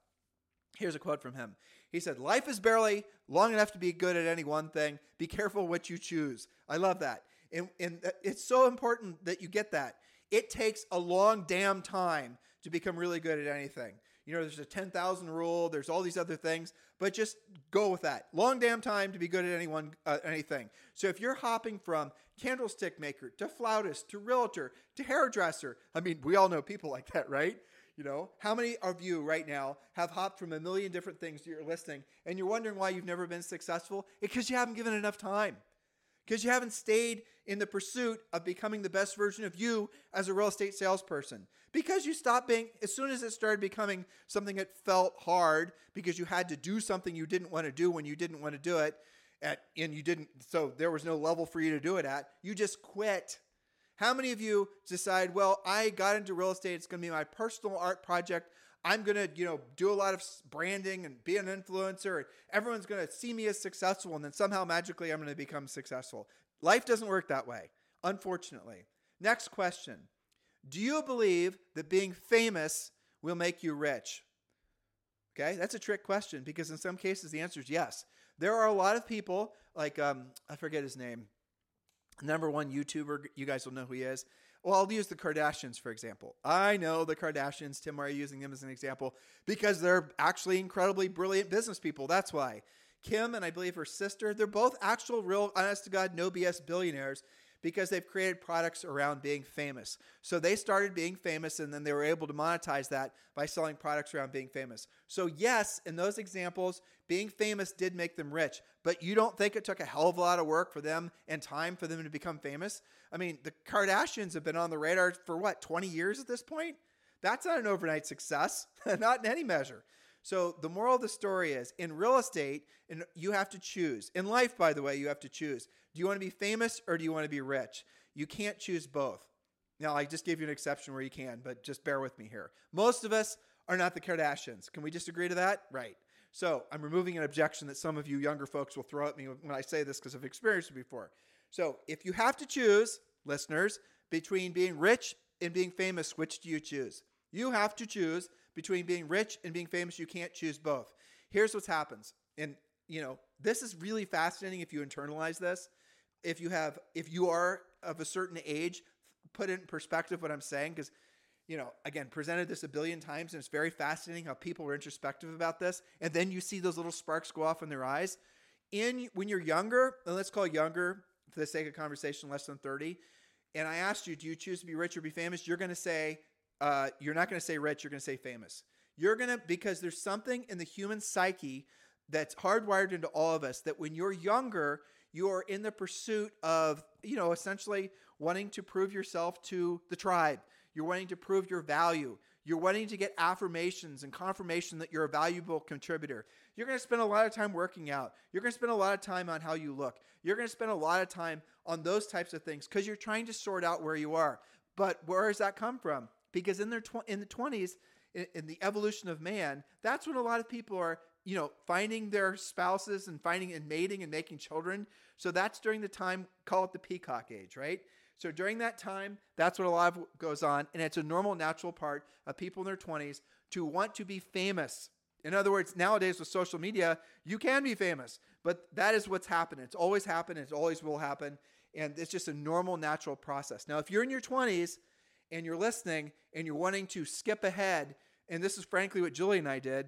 Speaker 1: Here's a quote from him. He said, Life is barely long enough to be good at any one thing. Be careful what you choose. I love that. And, and it's so important that you get that. It takes a long damn time to become really good at anything. You know, there's a 10,000 rule, there's all these other things, but just go with that. Long damn time to be good at anyone, uh, anything. So if you're hopping from candlestick maker to flautist to realtor to hairdresser, I mean, we all know people like that, right? You know, how many of you right now have hopped from a million different things to your listing and you're wondering why you've never been successful? It's because you haven't given enough time because you haven't stayed in the pursuit of becoming the best version of you as a real estate salesperson. Because you stopped being, as soon as it started becoming something that felt hard because you had to do something you didn't want to do when you didn't want to do it, at, and you didn't, so there was no level for you to do it at, you just quit. How many of you decide, well, I got into real estate, it's going to be my personal art project. I'm going to, you know, do a lot of branding and be an influencer everyone's going to see me as successful and then somehow magically I'm going to become successful. Life doesn't work that way, unfortunately. Next question. Do you believe that being famous will make you rich? Okay, that's a trick question because in some cases the answer is yes. There are a lot of people, like, um, I forget his name, number one YouTuber, you guys will know who he is. Well, I'll use the Kardashians, for example. I know the Kardashians, Tim, are using them as an example? Because they're actually incredibly brilliant business people. That's why. Kim and I believe her sister, they're both actual, real, honest to God, no BS billionaires because they've created products around being famous. So they started being famous and then they were able to monetize that by selling products around being famous. So, yes, in those examples, being famous did make them rich, but you don't think it took a hell of a lot of work for them and time for them to become famous? I mean, the Kardashians have been on the radar for what, 20 years at this point? That's not an overnight success, not in any measure. So the moral of the story is in real estate, and you have to choose. In life, by the way, you have to choose. Do you want to be famous or do you want to be rich? You can't choose both. Now, I just gave you an exception where you can, but just bear with me here. Most of us are not the Kardashians. Can we just agree to that? Right. So I'm removing an objection that some of you younger folks will throw at me when I say this because I've experienced it before. So if you have to choose, listeners, between being rich and being famous, which do you choose? You have to choose between being rich and being famous. You can't choose both. Here's what happens. And, you know, this is really fascinating if you internalize this. If you have, if you are of a certain age, put it in perspective what I'm saying because you know, again, presented this a billion times, and it's very fascinating how people are introspective about this. And then you see those little sparks go off in their eyes. In when you're younger, and let's call younger for the sake of conversation, less than 30. And I asked you, do you choose to be rich or be famous? You're going to say, uh, you're not going to say rich. You're going to say famous. You're going to because there's something in the human psyche that's hardwired into all of us that when you're younger, you are in the pursuit of, you know, essentially wanting to prove yourself to the tribe you're wanting to prove your value. You're wanting to get affirmations and confirmation that you're a valuable contributor. You're going to spend a lot of time working out. You're going to spend a lot of time on how you look. You're going to spend a lot of time on those types of things because you're trying to sort out where you are. But where does that come from? Because in their tw- in the 20s, in, in the evolution of man, that's when a lot of people are you know, finding their spouses and finding and mating and making children. So that's during the time, call it the peacock age, right? So during that time, that's what a lot of goes on, and it's a normal, natural part of people in their 20s to want to be famous. In other words, nowadays with social media, you can be famous, but that is what's happened. It's always happened, it always will happen, and it's just a normal, natural process. Now, if you're in your 20s and you're listening and you're wanting to skip ahead, and this is frankly what Julie and I did,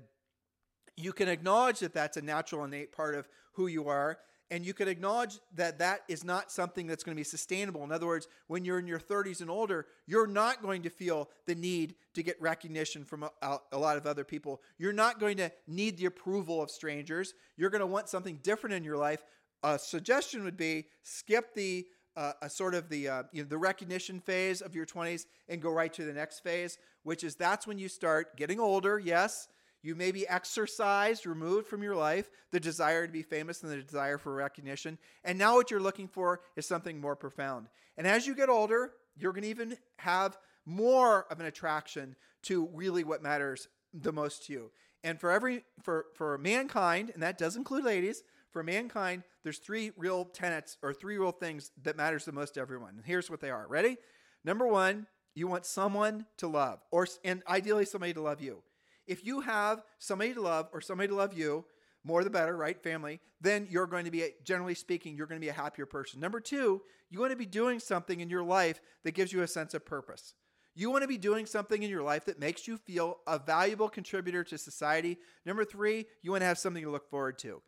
Speaker 1: you can acknowledge that that's a natural, innate part of who you are and you can acknowledge that that is not something that's going to be sustainable. In other words, when you're in your 30s and older, you're not going to feel the need to get recognition from a, a, lot of other people. You're not going to need the approval of strangers. You're going to want something different in your life. A suggestion would be skip the uh, a sort of the uh, you know the recognition phase of your 20s and go right to the next phase, which is that's when you start getting older. Yes, you may be exorcised, removed from your life, the desire to be famous and the desire for recognition. And now what you're looking for is something more profound. And as you get older, you're going to even have more of an attraction to really what matters the most to you. And for every for for mankind, and that does include ladies, for mankind, there's three real tenets or three real things that matters the most to everyone. And here's what they are. Ready? Number 1, you want someone to love or and ideally somebody to love you. If you have somebody to love or somebody to love you, more the better, right? Family, then you're going to be, generally speaking, you're going to be a happier person. Number two, you want to be doing something in your life that gives you a sense of purpose. You want to be doing something in your life that makes you feel a valuable contributor to society. Number three, you want to have something to look forward to.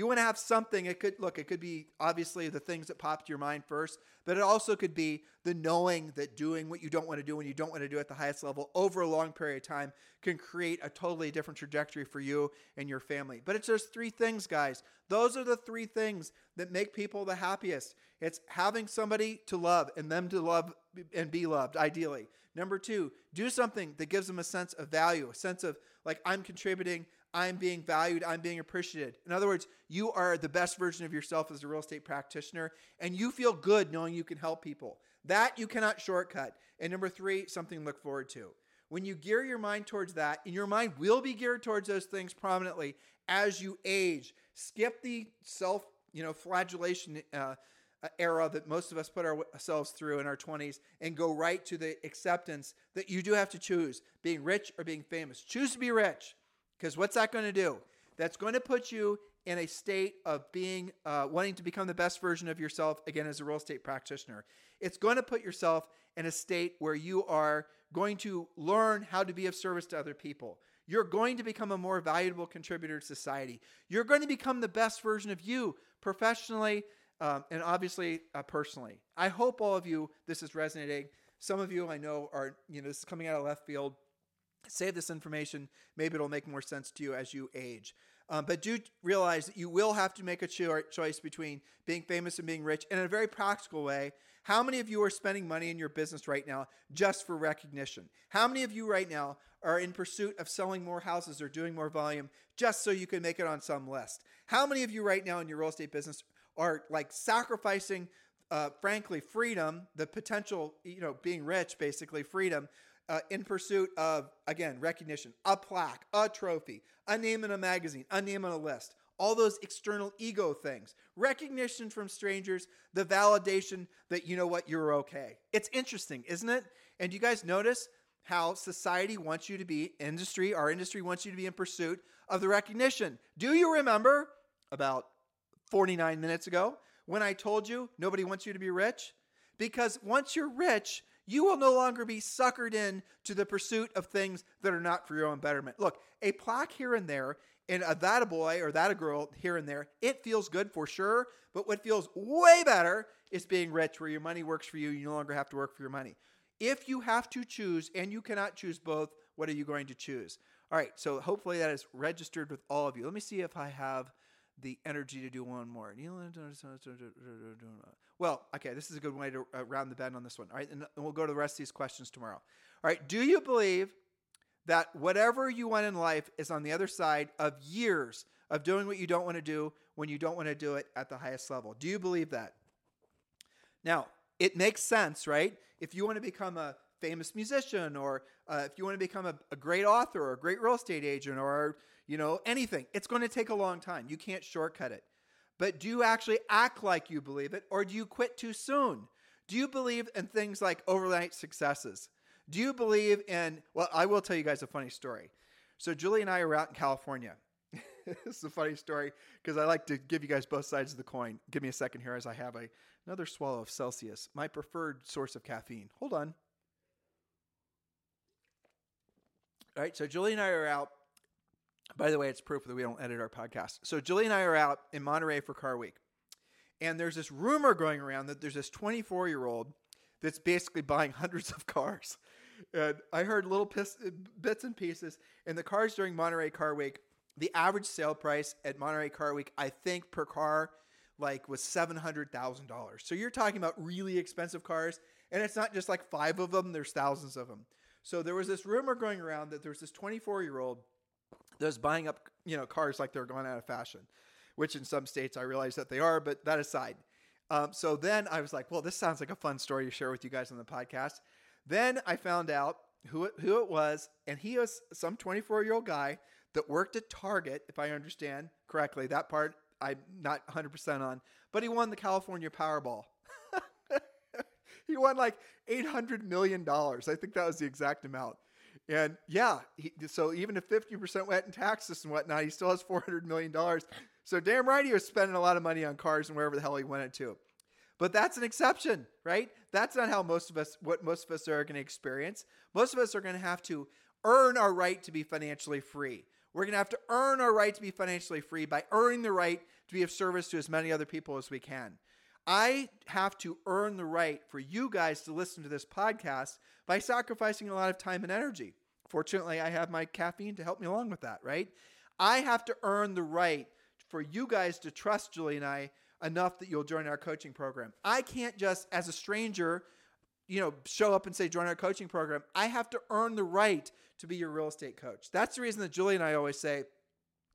Speaker 1: You want to have something. It could look, it could be obviously the things that pop to your mind first, but it also could be the knowing that doing what you don't want to do when you don't want to do at the highest level over a long period of time can create a totally different trajectory for you and your family. But it's those three things, guys. Those are the three things that make people the happiest. It's having somebody to love and them to love and be loved, ideally. Number two, do something that gives them a sense of value, a sense of like, I'm contributing I'm being valued, I'm being appreciated. In other words, you are the best version of yourself as a real estate practitioner, and you feel good knowing you can help people. That you cannot shortcut. And number three, something to look forward to. When you gear your mind towards that, and your mind will be geared towards those things prominently as you age, skip the self, you know, flagellation uh, era that most of us put ourselves through in our 20s and go right to the acceptance that you do have to choose being rich or being famous. Choose to be rich. Because what's that going to do? That's going to put you in a state of being uh, wanting to become the best version of yourself again as a real estate practitioner. It's going to put yourself in a state where you are going to learn how to be of service to other people. You're going to become a more valuable contributor to society. You're going to become the best version of you professionally um, and obviously uh, personally. I hope all of you this is resonating. Some of you I know are, you know, this is coming out of left field save this information. Maybe it'll make more sense to you as you age. Um, but do realize that you will have to make a cho- choice between being famous and being rich. And in a very practical way, how many of you are spending money in your business right now just for recognition? How many of you right now are in pursuit of selling more houses or doing more volume just so you can make it on some list? How many of you right now in your real estate business are like sacrificing, uh, frankly, freedom, the potential, you know, being rich, basically freedom, uh, in pursuit of, again, recognition, a plaque, a trophy, a name in a magazine, a name on a list, all those external ego things, recognition from strangers, the validation that, you know what, you're okay. It's interesting, isn't it? And you guys notice how society wants you to be, industry, our industry wants you to be in pursuit of the recognition. Do you remember about 49 minutes ago when I told you nobody wants you to be rich? Because once you're rich, you will no longer be suckered in to the pursuit of things that are not for your own betterment. Look, a plaque here and there, and a that a boy or that a girl here and there, it feels good for sure. But what feels way better is being rich, where your money works for you. You no longer have to work for your money. If you have to choose and you cannot choose both, what are you going to choose? All right, so hopefully that is registered with all of you. Let me see if I have the energy to do one more. Well, okay, this is a good way to uh, round the bend on this one. All right, and we'll go to the rest of these questions tomorrow. All right, do you believe that whatever you want in life is on the other side of years of doing what you don't want to do when you don't want to do it at the highest level? Do you believe that? Now, it makes sense, right? If you want to become a famous musician or uh, if you want to become a, a great author or a great real estate agent or you know, anything. It's going to take a long time. You can't shortcut it. But do you actually act like you believe it or do you quit too soon? Do you believe in things like overnight successes? Do you believe in, well, I will tell you guys a funny story. So, Julie and I are out in California. this is a funny story because I like to give you guys both sides of the coin. Give me a second here as I have a, another swallow of Celsius, my preferred source of caffeine. Hold on. All right, so Julie and I are out by the way, it's proof that we don't edit our podcast. So Julie and I are out in Monterey for Car Week. And there's this rumor going around that there's this 24 year old that's basically buying hundreds of cars. And I heard little bits and pieces. And the cars during Monterey Car Week, the average sale price at Monterey Car Week, I think per car, like was $700,000. So you're talking about really expensive cars. And it's not just like five of them, there's thousands of them. So there was this rumor going around that there was this 24 year old that's buying up you know cars like they're going out of fashion, which in some states I realize that they are. But that aside, um, so then I was like, well, this sounds like a fun story to share with you guys on the podcast. Then I found out who it, who it was, and he was some 24 year old guy that worked at Target, if I understand correctly. That part I'm not 100% on, but he won the California Powerball. he won like $800 million. I think that was the exact amount. And yeah, he, so even if 50% went in taxes and whatnot, he still has $400 million. So damn right he was spending a lot of money on cars and wherever the hell he went it to. But that's an exception, right? That's not how most of us, what most of us are going to experience. Most of us are going to have to earn our right to be financially free. We're going to have to earn our right to be financially free by earning the right to be of service to as many other people as we can. I have to earn the right for you guys to listen to this podcast by sacrificing a lot of time and energy. Fortunately, I have my caffeine to help me along with that, right? I have to earn the right for you guys to trust Julie and I enough that you'll join our coaching program. I can't just, as a stranger, you know, show up and say, join our coaching program. I have to earn the right to be your real estate coach. That's the reason that Julie and I always say,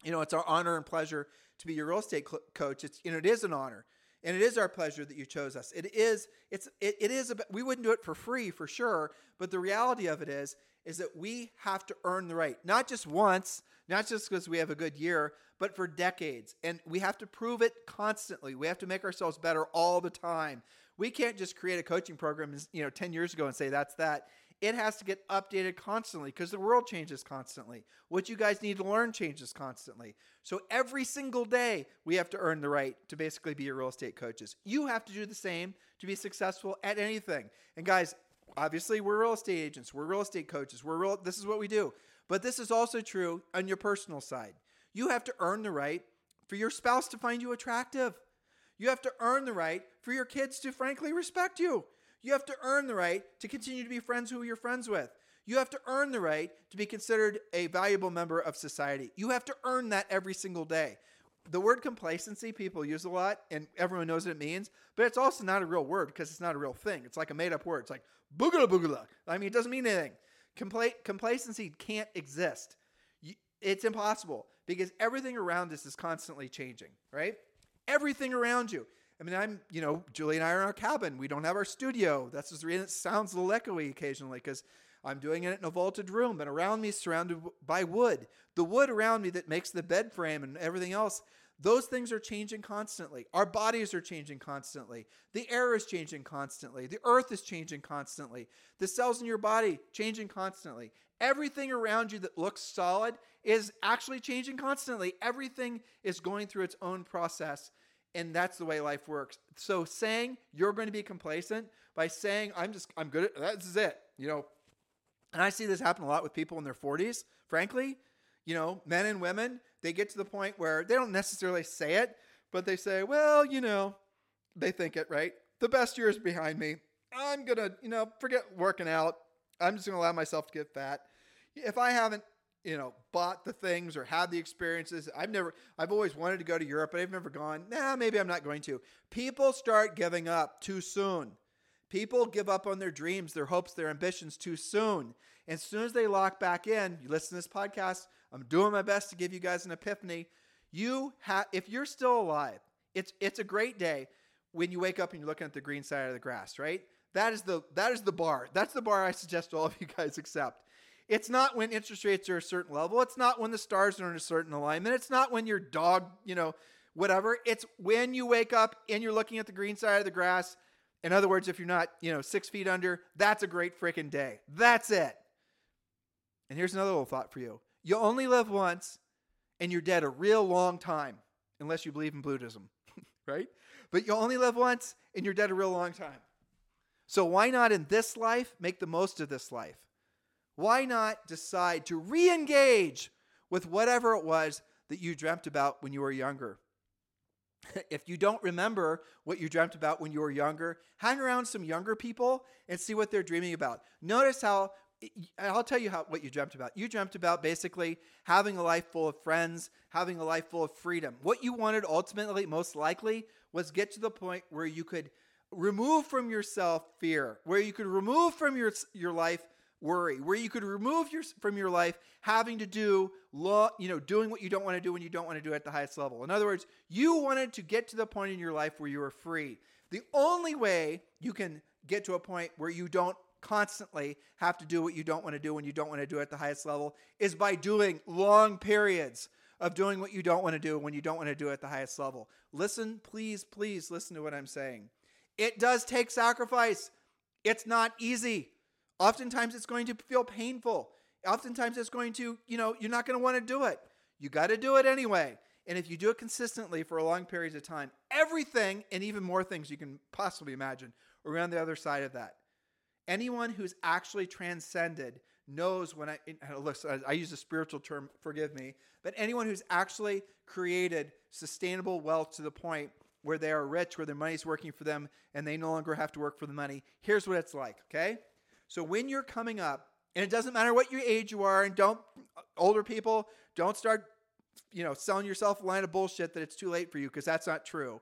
Speaker 1: you know, it's our honor and pleasure to be your real estate cl- coach. It's, you know, it is an honor. And it is our pleasure that you chose us. It is, it's, it, it is, about, we wouldn't do it for free for sure. But the reality of it is, is that we have to earn the right, not just once, not just because we have a good year, but for decades. And we have to prove it constantly. We have to make ourselves better all the time. We can't just create a coaching program, you know, 10 years ago and say that's that. It has to get updated constantly because the world changes constantly. What you guys need to learn changes constantly. So every single day, we have to earn the right to basically be your real estate coaches. You have to do the same to be successful at anything. And guys, obviously we're real estate agents, we're real estate coaches, we're real this is what we do. But this is also true on your personal side. You have to earn the right for your spouse to find you attractive. You have to earn the right for your kids to frankly respect you. You have to earn the right to continue to be friends who you're friends with. You have to earn the right to be considered a valuable member of society. You have to earn that every single day. The word complacency people use a lot, and everyone knows what it means, but it's also not a real word because it's not a real thing. It's like a made up word. It's like boogala boogala. I mean, it doesn't mean anything. Compla- complacency can't exist. It's impossible because everything around us is constantly changing, right? Everything around you. I mean, I'm, you know, Julie and I are in our cabin. We don't have our studio. That's the reason it sounds a little echoey occasionally because I'm doing it in a vaulted room, and around me, surrounded by wood. The wood around me that makes the bed frame and everything else, those things are changing constantly. Our bodies are changing constantly. The air is changing constantly. The earth is changing constantly. The cells in your body changing constantly. Everything around you that looks solid is actually changing constantly. Everything is going through its own process. And that's the way life works. So saying you're going to be complacent by saying I'm just I'm good at this is it. You know, and I see this happen a lot with people in their 40s, frankly. You know, men and women, they get to the point where they don't necessarily say it, but they say, well, you know, they think it, right? The best years behind me. I'm going to, you know, forget working out. I'm just going to allow myself to get fat. If I haven't, you know, bought the things or had the experiences, I've never, I've always wanted to go to Europe, but I've never gone. Nah, maybe I'm not going to. People start giving up too soon. People give up on their dreams, their hopes, their ambitions too soon. And as soon as they lock back in, you listen to this podcast, I'm doing my best to give you guys an epiphany. You have if you're still alive, it's it's a great day when you wake up and you're looking at the green side of the grass, right? That is the that is the bar. That's the bar I suggest all of you guys accept. It's not when interest rates are a certain level. It's not when the stars are in a certain alignment. It's not when your dog, you know, whatever. It's when you wake up and you're looking at the green side of the grass in other words, if you're not, you know, six feet under, that's a great freaking day. That's it. And here's another little thought for you. You only live once and you're dead a real long time, unless you believe in Buddhism, right? But you only live once and you're dead a real long time. So why not in this life make the most of this life? Why not decide to re engage with whatever it was that you dreamt about when you were younger? if you don't remember what you dreamt about when you were younger, hang around some younger people and see what they're dreaming about. Notice how I'll tell you how what you dreamt about. You dreamt about basically having a life full of friends, having a life full of freedom. What you wanted ultimately, most likely, was get to the point where you could remove from yourself fear, where you could remove from your your life worry, where you could remove your, from your life having to do law, you know, doing what you don't want to do when you don't want to do it at the highest level. In other words, you wanted to get to the point in your life where you were free. The only way you can get to a point where you don't constantly have to do what you don't want to do when you don't want to do it at the highest level is by doing long periods of doing what you don't want to do when you don't want to do it at the highest level. Listen, please, please listen to what I'm saying. It does take sacrifice. It's not easy. Oftentimes it's going to feel painful. Oftentimes it's going to, you know, you're not going to want to do it. You got to do it anyway. And if you do it consistently for a long period of time, everything and even more things you can possibly imagine are on the other side of that. Anyone who's actually transcended knows when I uh, look, I use a spiritual term, forgive me, but anyone who's actually created sustainable wealth to the point where they are rich, where their money's working for them, and they no longer have to work for the money, here's what it's like, okay? So when you're coming up, and it doesn't matter what your age you are, and don't uh, older people don't start, you know, selling yourself a line of bullshit that it's too late for you because that's not true.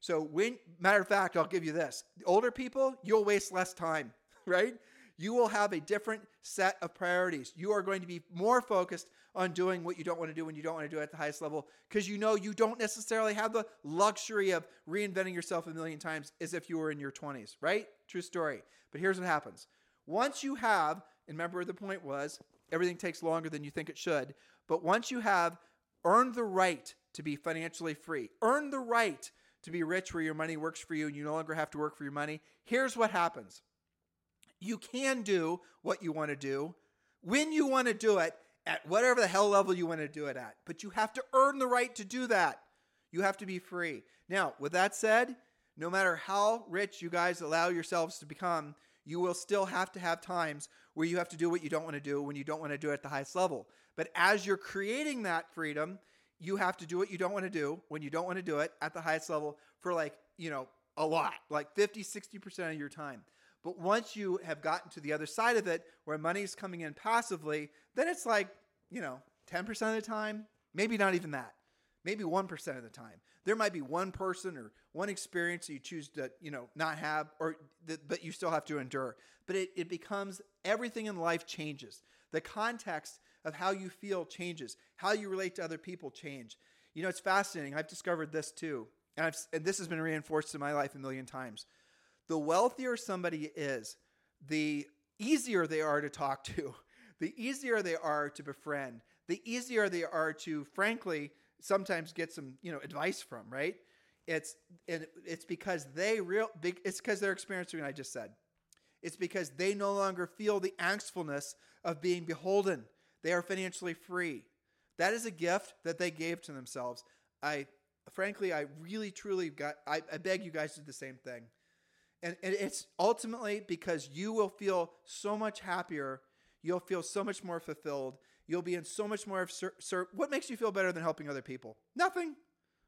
Speaker 1: So when matter of fact, I'll give you this: The older people, you'll waste less time, right? You will have a different set of priorities. You are going to be more focused on doing what you don't want to do when you don't want to do it at the highest level because you know you don't necessarily have the luxury of reinventing yourself a million times as if you were in your 20s, right? True story. But here's what happens once you have, and remember the point was, everything takes longer than you think it should, but once you have earned the right to be financially free, earned the right to be rich where your money works for you and you no longer have to work for your money, here's what happens. You can do what you want to do when you want to do it at whatever the hell level you want to do it at, but you have to earn the right to do that. You have to be free. Now, with that said, no matter how rich you guys allow yourselves to become, you will still have to have times where you have to do what you don't want to do when you don't want to do it at the highest level. But as you're creating that freedom, you have to do what you don't want to do when you don't want to do it at the highest level for like, you know, a lot, like 50, 60% of your time. But once you have gotten to the other side of it, where money's coming in passively, then it's like, you know, 10% of the time, maybe not even that. Maybe 1% of the time. There might be one person or one experience that you choose to, you know, not have, or th- but you still have to endure. But it, it becomes everything in life changes. The context of how you feel changes. How you relate to other people change. You know, it's fascinating. I've discovered this too. And, I've, and this has been reinforced in my life a million times. The wealthier somebody is, the easier they are to talk to, the easier they are to befriend, the easier they are to, frankly, sometimes get some you know advice from. Right? It's it, it's because they real it's because they're experiencing what I just said. It's because they no longer feel the angstfulness of being beholden. They are financially free. That is a gift that they gave to themselves. I frankly, I really truly got I, I beg you guys to do the same thing. And, it's ultimately because you will feel so much happier. You'll feel so much more fulfilled. You'll be in so much more of ser-, ser- what makes you feel better than helping other people? Nothing,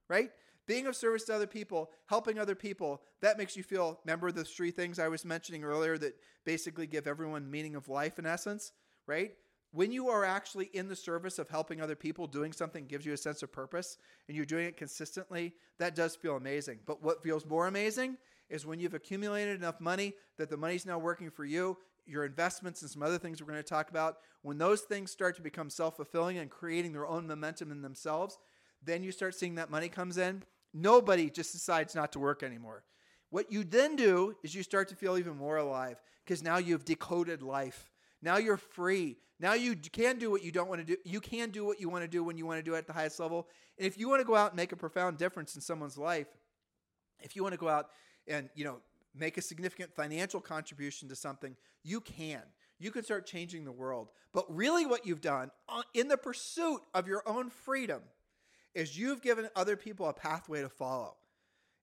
Speaker 1: right? Being of service to other people, helping other people, that makes you feel. Remember the three things I was mentioning earlier that basically give everyone meaning of life in essence, right? When you are actually in the service of helping other people, doing something gives you a sense of purpose, and you're doing it consistently, that does feel amazing. But what feels more amazing is when you've accumulated enough money that the money's now working for you, your investments and some other things we're going to talk about, when those things start to become self fulfilling and creating their own momentum in themselves, then you start seeing that money comes in. Nobody just decides not to work anymore. What you then do is you start to feel even more alive because now you've decoded life. Now you're free. Now you can do what you don't want to do. You can do what you want to do when you want to do it at the highest level. And if you want to go out and make a profound difference in someone's life, if you want to go out and you know make a significant financial contribution to something, you can. You can start changing the world. But really, what you've done uh, in the pursuit of your own freedom is you've given other people a pathway to follow.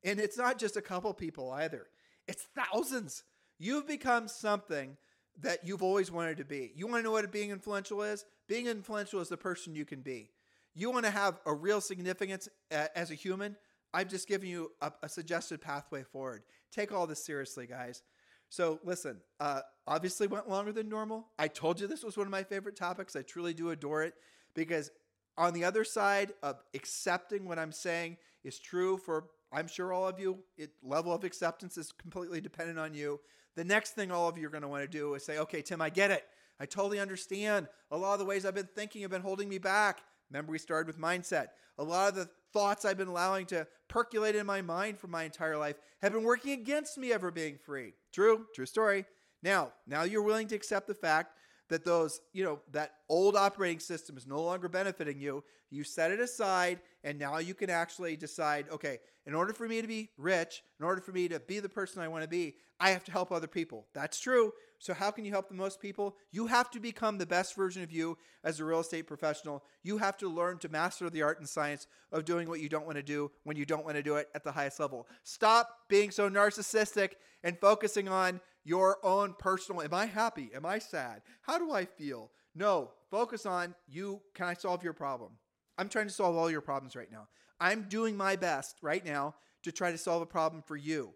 Speaker 1: And it's not just a couple people either, it's thousands. You've become something that you've always wanted to be. You want to know what being influential is? Being influential is the person you can be. You want to have a real significance uh, as a human? I've just given you a, a, suggested pathway forward. Take all this seriously, guys. So, listen, uh, obviously went longer than normal. I told you this was one of my favorite topics. I truly do adore it because, on the other side of accepting what I'm saying is true for, I'm sure, all of you, it, level of acceptance is completely dependent on you. The next thing all of you are going to want to do is say, okay, Tim, I get it. I totally understand. A lot of the ways I've been thinking have been holding me back. Remember, we started with mindset. A lot of the thoughts I've been allowing to percolate in my mind for my entire life have been working against me ever being free. True, true story. Now, now you're willing to accept the fact that those, you know, that old operating system is no longer benefiting you. You set it aside and now you can actually decide, okay, in order for me to be rich, in order for me to be the person I want to be, I have to help other people. That's true. So, how can you help the most people? You have to become the best version of you as a real estate professional. You have to learn to master the art and science of doing what you don't want to do when you don't want to do it at the highest level. Stop being so narcissistic and focusing on your own personal am I happy? Am I sad? How do I feel? No, focus on you. Can I solve your problem? I'm trying to solve all your problems right now. I'm doing my best right now to try to solve a problem for you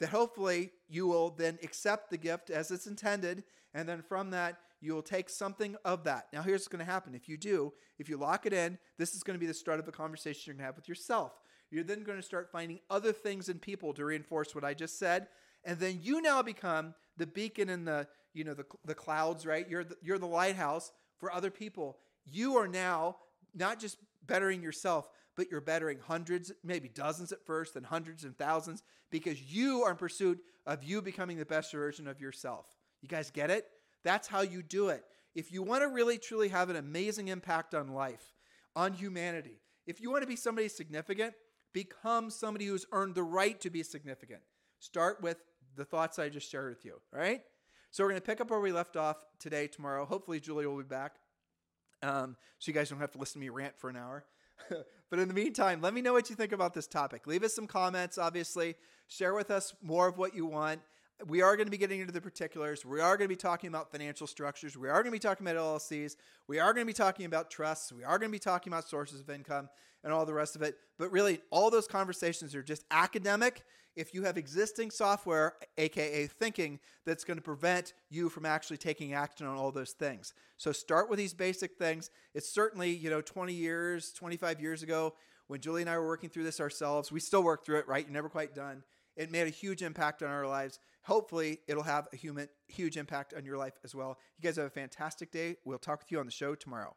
Speaker 1: that hopefully you will then accept the gift as it's intended. And then from that, you will take something of that. Now, here's what's going to happen. If you do, if you lock it in, this is going to be the start of a conversation you're going to have with yourself. You're then going to start finding other things in people to reinforce what I just said. And then you now become the beacon in the, you know, the, the clouds, right? You're the, you're the lighthouse for other people. You are now not just bettering yourself, but you're bettering hundreds, maybe dozens at first, then hundreds and thousands, because you are in pursuit of you becoming the best version of yourself. You guys get it? That's how you do it. If you want to really truly have an amazing impact on life, on humanity, if you want to be somebody significant, become somebody who's earned the right to be significant. Start with the thoughts I just shared with you, all right? So we're going to pick up where we left off today, tomorrow. Hopefully, Julie will be back. Um, so you guys don't have to listen to me rant for an hour. but in the meantime, let me know what you think about this topic. Leave us some comments, obviously. Share with us more of what you want. We are going to be getting into the particulars. We are going to be talking about financial structures. We are going to be talking about LLCs. We are going to be talking about trusts. We are going to be talking about sources of income and all the rest of it. But really, all those conversations are just academic if you have existing software, aka thinking, that's going to prevent you from actually taking action on all those things. So start with these basic things. It's certainly, you know, 20 years, 25 years ago, when Julie and I were working through this ourselves, we still work through it, right? You're never quite done. It made a huge impact on our lives. Hopefully, it'll have a human, huge impact on your life as well. You guys have a fantastic day. We'll talk with you on the show tomorrow.